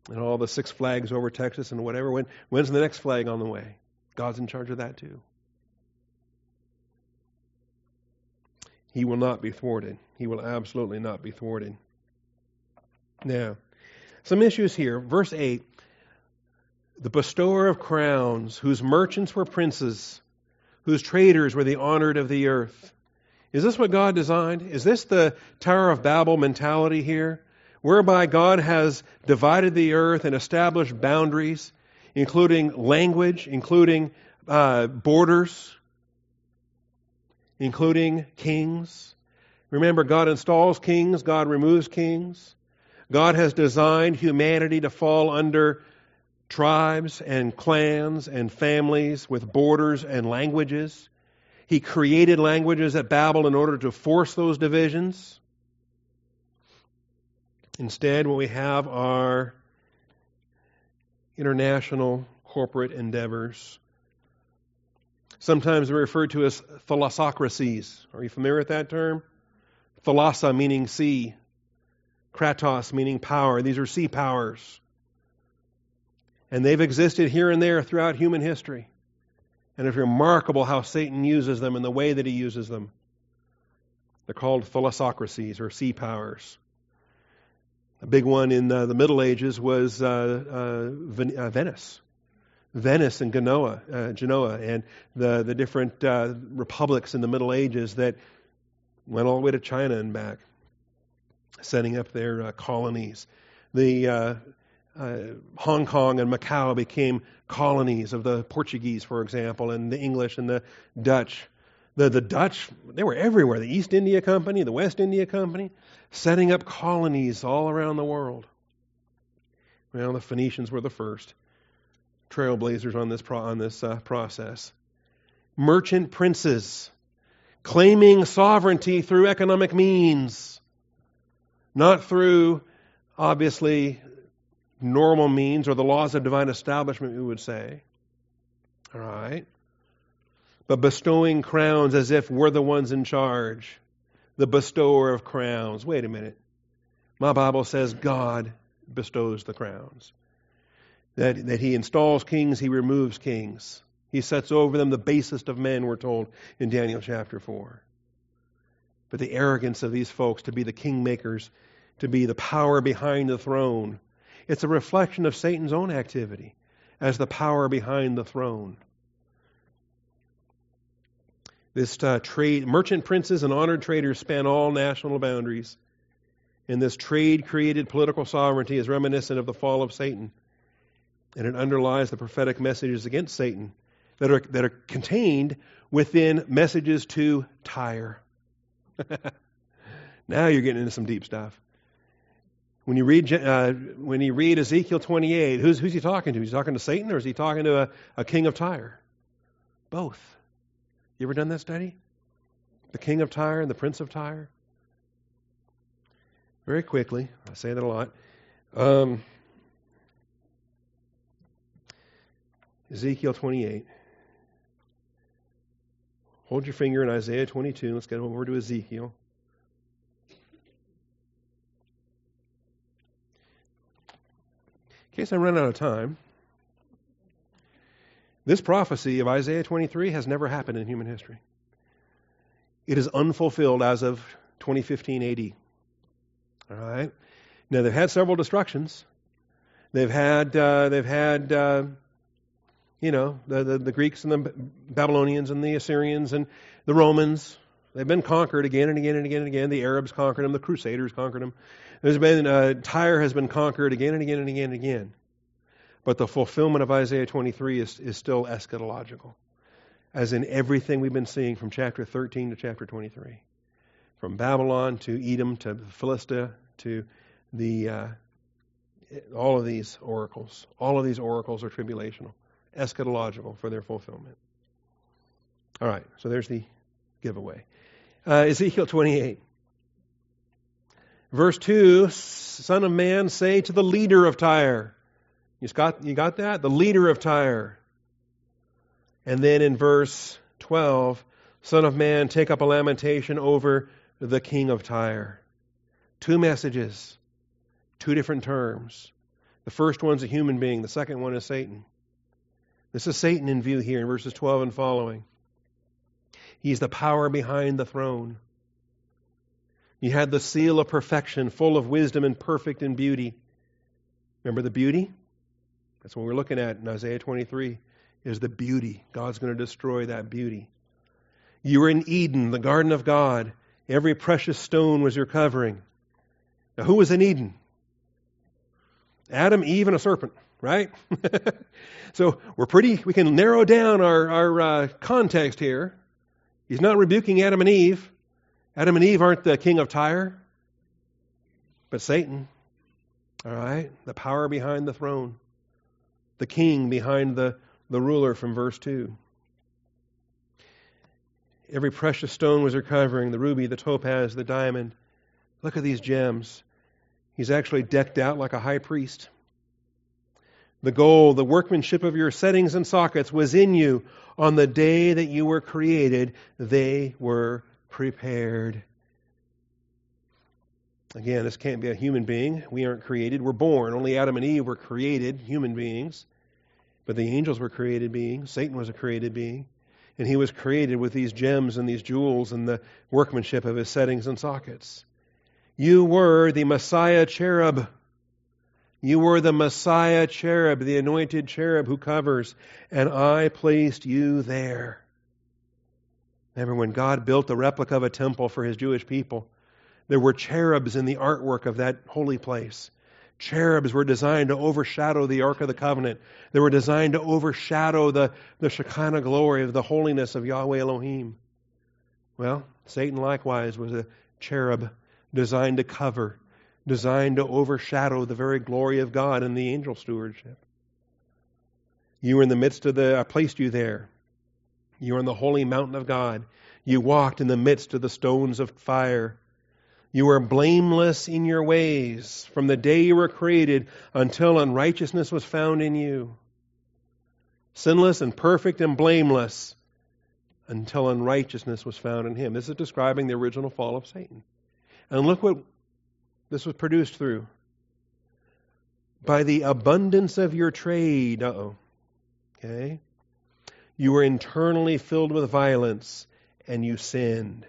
And all the six flags over Texas and whatever. When, when's the next flag on the way? God's in charge of that too. He will not be thwarted. He will absolutely not be thwarted. Now, some issues here. Verse 8 The bestower of crowns, whose merchants were princes, whose traders were the honored of the earth. Is this what God designed? Is this the Tower of Babel mentality here? Whereby God has divided the earth and established boundaries, including language, including uh, borders, including kings. Remember, God installs kings, God removes kings. God has designed humanity to fall under tribes and clans and families with borders and languages. He created languages at Babel in order to force those divisions. Instead, what we have are international corporate endeavors. Sometimes they're referred to as thalassocracies. Are you familiar with that term? Thalassa meaning sea, kratos meaning power. These are sea powers. And they've existed here and there throughout human history. And it's remarkable how Satan uses them and the way that he uses them. They're called thalassocracies or sea powers. A big one in uh, the Middle Ages was uh, uh, Ven- uh, Venice. Venice and Genoa, uh, Genoa, and the, the different uh, republics in the Middle Ages that went all the way to China and back, setting up their colonies. The Hong Kong and Macau became colonies of the Portuguese, for example, and the English and the Dutch. The, the Dutch, they were everywhere. The East India Company, the West India Company setting up colonies all around the world. Well, the Phoenicians were the first trailblazers on this, pro- on this uh, process. Merchant princes, claiming sovereignty through economic means, not through, obviously, normal means or the laws of divine establishment, we would say. All right? But bestowing crowns as if we're the ones in charge, the bestower of crowns. Wait a minute. My Bible says God bestows the crowns. That, that he installs kings, he removes kings. He sets over them the basest of men, we're told in Daniel chapter 4. But the arrogance of these folks to be the kingmakers, to be the power behind the throne, it's a reflection of Satan's own activity as the power behind the throne. This uh, trade, merchant princes and honored traders span all national boundaries. And this trade created political sovereignty is reminiscent of the fall of Satan. And it underlies the prophetic messages against Satan that are, that are contained within messages to Tyre. now you're getting into some deep stuff. When you read, uh, when you read Ezekiel 28, who's, who's he talking to? He's talking to Satan or is he talking to a, a king of Tyre? Both. You ever done that study? The king of Tyre and the prince of Tyre? Very quickly, I say that a lot. Um, Ezekiel 28. Hold your finger in Isaiah 22. Let's get over to Ezekiel. In case I run out of time, this prophecy of Isaiah 23 has never happened in human history. It is unfulfilled as of 2015 AD. All right. Now they've had several destructions. They've had uh, they've had uh, you know, the, the, the, Greeks and the Babylonians and the Assyrians and the Romans. They've been conquered again and again and again and again. The Arabs conquered them. The Crusaders conquered them. There's been uh, Tyre has been conquered again and again and again and again. But the fulfillment of Isaiah 23 is, is still eschatological, as in everything we've been seeing from chapter 13 to chapter 23, from Babylon to Edom to Philistia to the uh, all of these oracles. All of these oracles are tribulational eschatological for their fulfillment. All right, so there's the giveaway. Uh, Ezekiel 28. Verse 2 Son of man, say to the leader of Tyre. You got, you got that? The leader of Tyre. And then in verse 12, Son of man, take up a lamentation over the king of Tyre. Two messages, two different terms. The first one's a human being, the second one is Satan. This is Satan in view here in verses 12 and following. He's the power behind the throne. He had the seal of perfection, full of wisdom and perfect in beauty. Remember the beauty? That's what we're looking at in Isaiah 23 is the beauty. God's going to destroy that beauty. You were in Eden, the garden of God. Every precious stone was your covering. Now, who was in Eden? Adam, Eve, and a serpent right? so we're pretty, we can narrow down our, our uh, context here. He's not rebuking Adam and Eve. Adam and Eve aren't the king of Tyre, but Satan. All right? The power behind the throne, the king behind the, the ruler from verse 2. Every precious stone was her covering the ruby, the topaz, the diamond. Look at these gems. He's actually decked out like a high priest. The gold, the workmanship of your settings and sockets was in you on the day that you were created. They were prepared. Again, this can't be a human being. We aren't created. We're born. Only Adam and Eve were created human beings. But the angels were created beings. Satan was a created being. And he was created with these gems and these jewels and the workmanship of his settings and sockets. You were the Messiah cherub. You were the Messiah cherub, the anointed cherub who covers, and I placed you there. Remember when God built the replica of a temple for his Jewish people? There were cherubs in the artwork of that holy place. Cherubs were designed to overshadow the Ark of the Covenant. They were designed to overshadow the, the Shekinah glory of the holiness of Yahweh Elohim. Well, Satan likewise was a cherub designed to cover designed to overshadow the very glory of God and the angel stewardship. You were in the midst of the, I placed you there. You were on the holy mountain of God. You walked in the midst of the stones of fire. You were blameless in your ways from the day you were created until unrighteousness was found in you. Sinless and perfect and blameless until unrighteousness was found in him. This is describing the original fall of Satan. And look what this was produced through. By the abundance of your trade. Uh oh. Okay? You were internally filled with violence and you sinned.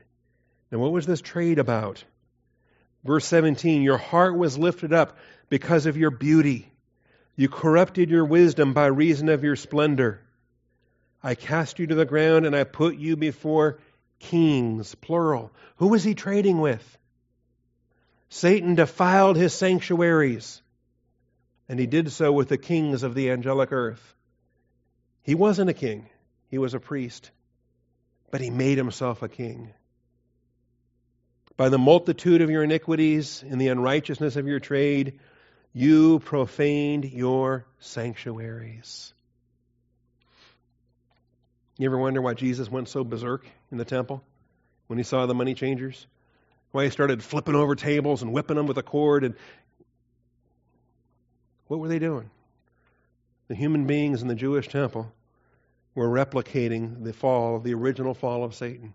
Now, what was this trade about? Verse 17 Your heart was lifted up because of your beauty. You corrupted your wisdom by reason of your splendor. I cast you to the ground and I put you before kings, plural. Who was he trading with? Satan defiled his sanctuaries, and he did so with the kings of the angelic earth. He wasn't a king, he was a priest, but he made himself a king. By the multitude of your iniquities and the unrighteousness of your trade, you profaned your sanctuaries. You ever wonder why Jesus went so berserk in the temple when he saw the money changers? Why he started flipping over tables and whipping them with a cord and what were they doing? The human beings in the Jewish temple were replicating the fall, the original fall of Satan,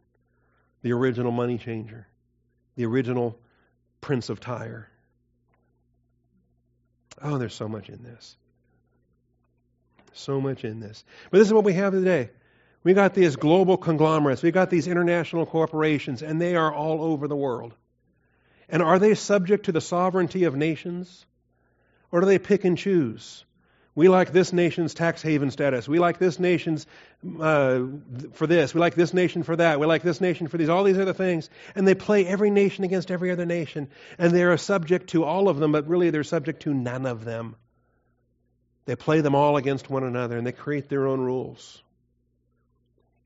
the original money changer the original Prince of Tyre. Oh, there's so much in this. So much in this. But this is what we have today. We got these global conglomerates, we got these international corporations, and they are all over the world. And are they subject to the sovereignty of nations? Or do they pick and choose? We like this nation's tax haven status. We like this nation's uh, for this. We like this nation for that. We like this nation for these. All these other things. And they play every nation against every other nation. And they are subject to all of them, but really they're subject to none of them. They play them all against one another and they create their own rules.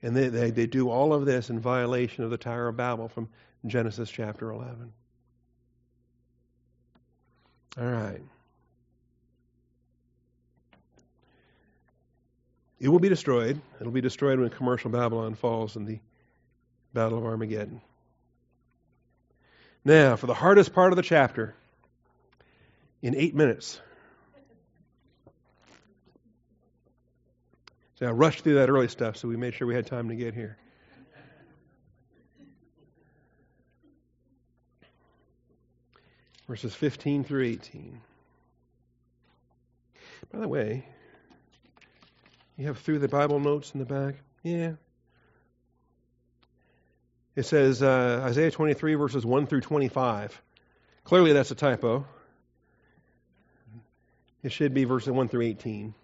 And they, they, they do all of this in violation of the Tower of Babel from Genesis chapter 11. All right. It will be destroyed. It'll be destroyed when commercial Babylon falls in the Battle of Armageddon. Now, for the hardest part of the chapter, in eight minutes. So I rushed through that early stuff so we made sure we had time to get here. Verses 15 through 18. By the way, you have through the Bible notes in the back? Yeah. It says uh, Isaiah 23, verses 1 through 25. Clearly, that's a typo. It should be verses 1 through 18.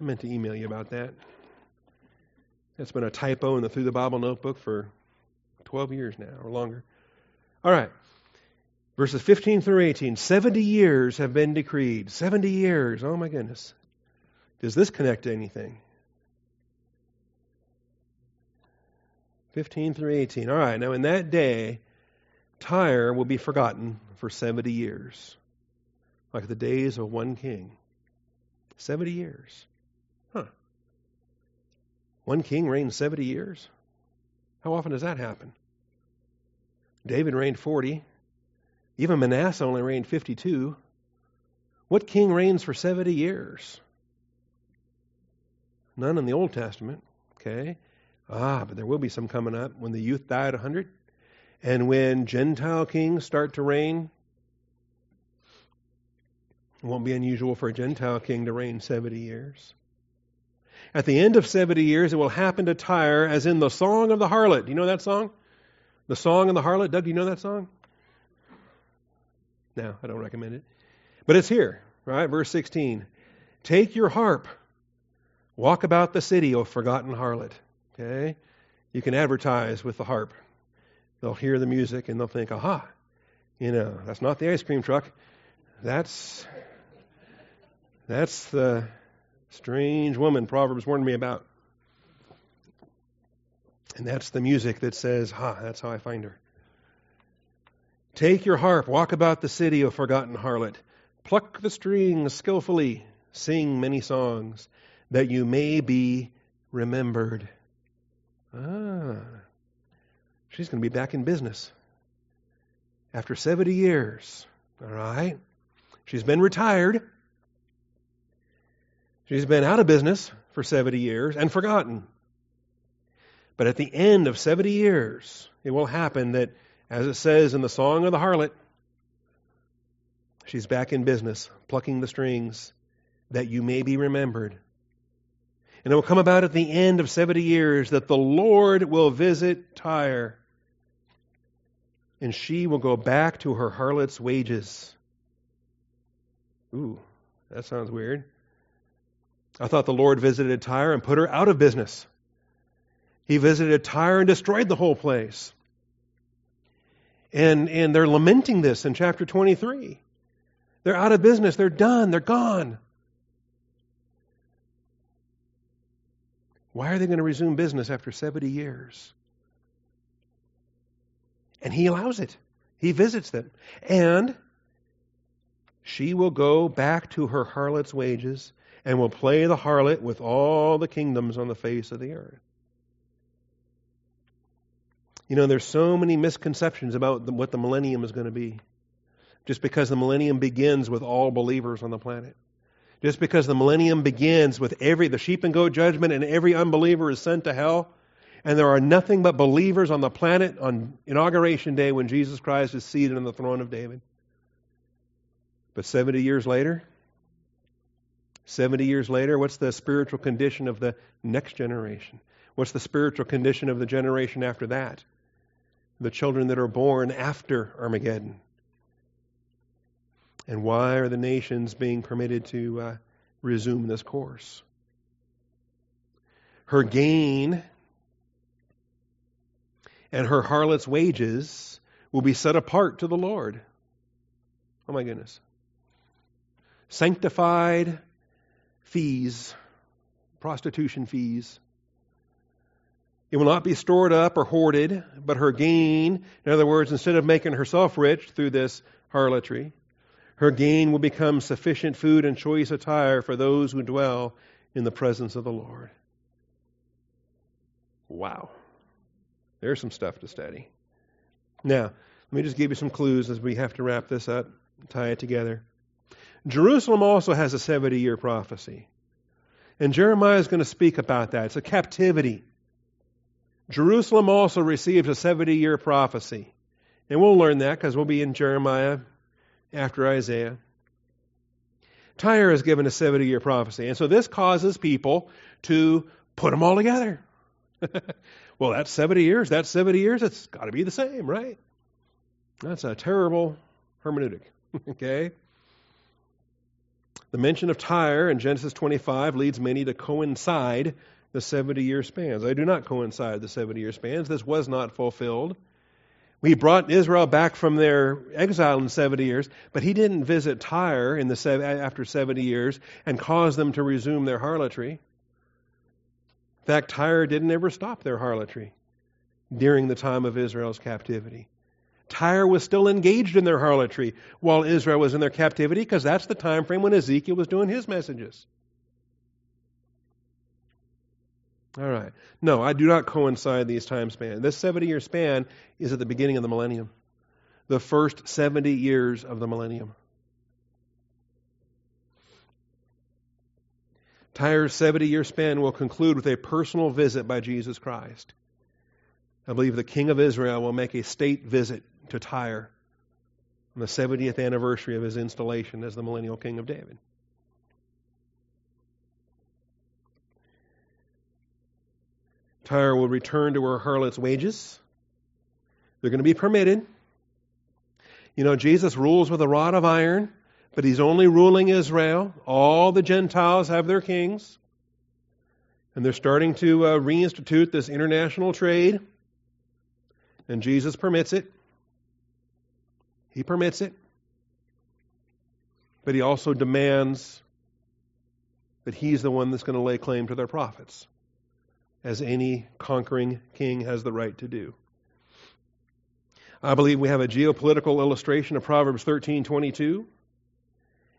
I meant to email you about that. That's been a typo in the Through the Bible notebook for 12 years now or longer. All right. Verses 15 through 18. 70 years have been decreed. 70 years. Oh, my goodness. Does this connect to anything? 15 through 18. All right, now in that day, Tyre will be forgotten for 70 years, like the days of one king. 70 years. Huh. One king reigned 70 years? How often does that happen? David reigned 40. Even Manasseh only reigned 52. What king reigns for 70 years? None in the Old Testament. Okay? Ah, but there will be some coming up when the youth die at 100. And when Gentile kings start to reign, it won't be unusual for a Gentile king to reign 70 years. At the end of 70 years, it will happen to Tyre as in the Song of the Harlot. Do you know that song? The Song of the Harlot? Doug, do you know that song? No, I don't recommend it. But it's here, right? Verse 16. Take your harp Walk about the city, O forgotten harlot. Okay? You can advertise with the harp. They'll hear the music and they'll think, aha, you know, that's not the ice cream truck. That's that's the strange woman Proverbs warned me about. And that's the music that says, ha, that's how I find her. Take your harp, walk about the city, O forgotten harlot. Pluck the strings skillfully, sing many songs that you may be remembered. Ah, she's going to be back in business after 70 years. All right? She's been retired. She's been out of business for 70 years and forgotten. But at the end of 70 years, it will happen that, as it says in the Song of the Harlot, she's back in business, plucking the strings, that you may be remembered. And it will come about at the end of 70 years that the Lord will visit Tyre, and she will go back to her harlot's wages. Ooh, that sounds weird. I thought the Lord visited Tyre and put her out of business. He visited Tyre and destroyed the whole place. And, and they're lamenting this in chapter 23. They're out of business. They're done. They're gone. Why are they going to resume business after 70 years? And he allows it. He visits them. And she will go back to her harlot's wages and will play the harlot with all the kingdoms on the face of the earth. You know, there's so many misconceptions about what the millennium is going to be. Just because the millennium begins with all believers on the planet. Just because the millennium begins with every the sheep and goat judgment and every unbeliever is sent to hell, and there are nothing but believers on the planet on inauguration day when Jesus Christ is seated on the throne of David. But 70 years later, 70 years later, what's the spiritual condition of the next generation? What's the spiritual condition of the generation after that? the children that are born after Armageddon? And why are the nations being permitted to uh, resume this course? Her gain and her harlot's wages will be set apart to the Lord. Oh my goodness. Sanctified fees, prostitution fees, it will not be stored up or hoarded, but her gain, in other words, instead of making herself rich through this harlotry, her gain will become sufficient food and choice attire for those who dwell in the presence of the Lord. Wow. There's some stuff to study. Now, let me just give you some clues as we have to wrap this up, tie it together. Jerusalem also has a 70 year prophecy. And Jeremiah is going to speak about that. It's a captivity. Jerusalem also receives a 70 year prophecy. And we'll learn that because we'll be in Jeremiah after Isaiah. Tyre is given a 70 year prophecy. And so this causes people to put them all together. well, that's 70 years. That's 70 years. It's got to be the same, right? That's a terrible hermeneutic. okay? The mention of Tyre in Genesis 25 leads many to coincide the 70 year spans. I do not coincide the 70 year spans. This was not fulfilled. He brought Israel back from their exile in 70 years, but he didn't visit Tyre in the, after 70 years and cause them to resume their harlotry. In fact, Tyre didn't ever stop their harlotry during the time of Israel's captivity. Tyre was still engaged in their harlotry while Israel was in their captivity because that's the time frame when Ezekiel was doing his messages. All right. No, I do not coincide these time spans. This 70 year span is at the beginning of the millennium, the first 70 years of the millennium. Tyre's 70 year span will conclude with a personal visit by Jesus Christ. I believe the King of Israel will make a state visit to Tyre on the 70th anniversary of his installation as the millennial King of David. Tyre will return to her harlot's wages. They're going to be permitted. You know, Jesus rules with a rod of iron, but he's only ruling Israel. All the Gentiles have their kings. And they're starting to uh, reinstitute this international trade. And Jesus permits it. He permits it. But he also demands that he's the one that's going to lay claim to their profits as any conquering king has the right to do. I believe we have a geopolitical illustration of Proverbs 13:22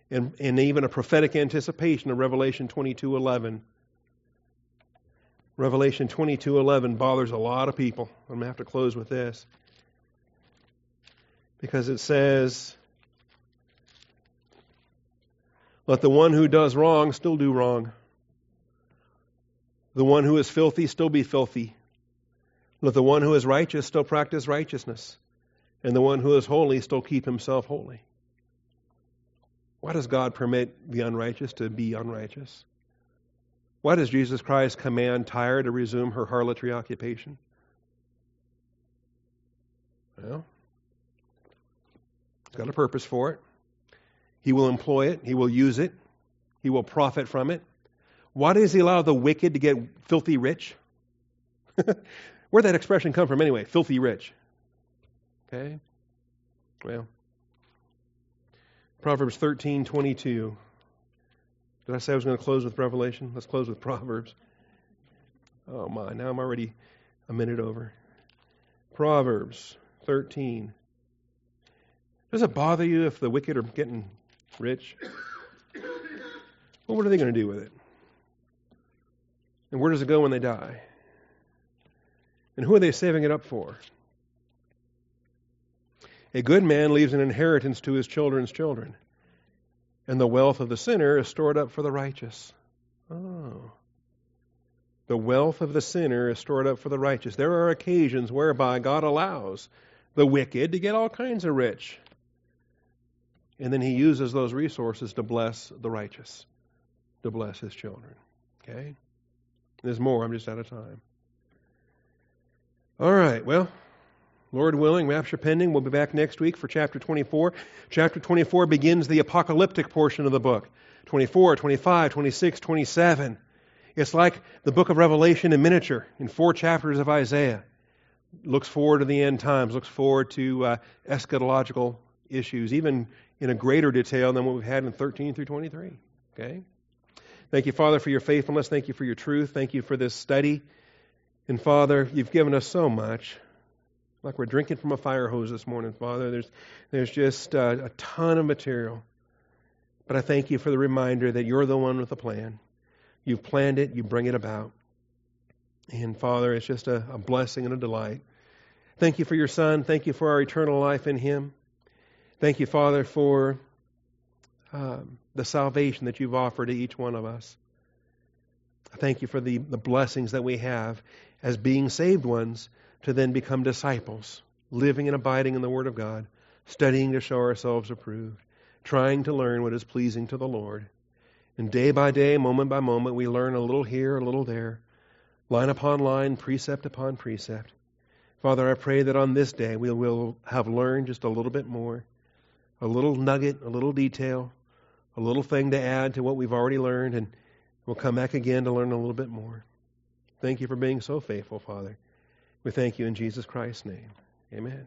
and, and even a prophetic anticipation of Revelation 22:11. Revelation 22:11 bothers a lot of people. I'm going to have to close with this. Because it says let the one who does wrong still do wrong. The one who is filthy still be filthy. Let the one who is righteous still practice righteousness. And the one who is holy still keep himself holy. Why does God permit the unrighteous to be unrighteous? Why does Jesus Christ command Tyre to resume her harlotry occupation? Well, He's got a purpose for it. He will employ it, He will use it, He will profit from it. Why does He allow the wicked to get filthy rich? Where'd that expression come from anyway? Filthy rich. Okay? Well, Proverbs 13 22. Did I say I was going to close with Revelation? Let's close with Proverbs. Oh my, now I'm already a minute over. Proverbs 13. Does it bother you if the wicked are getting rich? Well, what are they going to do with it? And where does it go when they die? And who are they saving it up for? A good man leaves an inheritance to his children's children, and the wealth of the sinner is stored up for the righteous. Oh. The wealth of the sinner is stored up for the righteous. There are occasions whereby God allows the wicked to get all kinds of rich. And then he uses those resources to bless the righteous, to bless his children. Okay? There's more. I'm just out of time. All right. Well, Lord willing, rapture pending, we'll be back next week for chapter 24. Chapter 24 begins the apocalyptic portion of the book 24, 25, 26, 27. It's like the book of Revelation in miniature, in four chapters of Isaiah. Looks forward to the end times, looks forward to uh, eschatological issues, even in a greater detail than what we've had in 13 through 23. Okay? Thank you, Father, for your faithfulness. Thank you for your truth. Thank you for this study. And Father, you've given us so much like we're drinking from a fire hose this morning, Father. There's, there's just uh, a ton of material. But I thank you for the reminder that you're the one with the plan. You've planned it, you bring it about. And Father, it's just a, a blessing and a delight. Thank you for your Son. Thank you for our eternal life in Him. Thank you, Father, for um, the salvation that you've offered to each one of us. I thank you for the, the blessings that we have as being saved ones to then become disciples, living and abiding in the Word of God, studying to show ourselves approved, trying to learn what is pleasing to the Lord. And day by day, moment by moment, we learn a little here, a little there, line upon line, precept upon precept. Father, I pray that on this day we will have learned just a little bit more, a little nugget, a little detail, a little thing to add to what we've already learned, and we'll come back again to learn a little bit more. Thank you for being so faithful, Father. We thank you in Jesus Christ's name. Amen.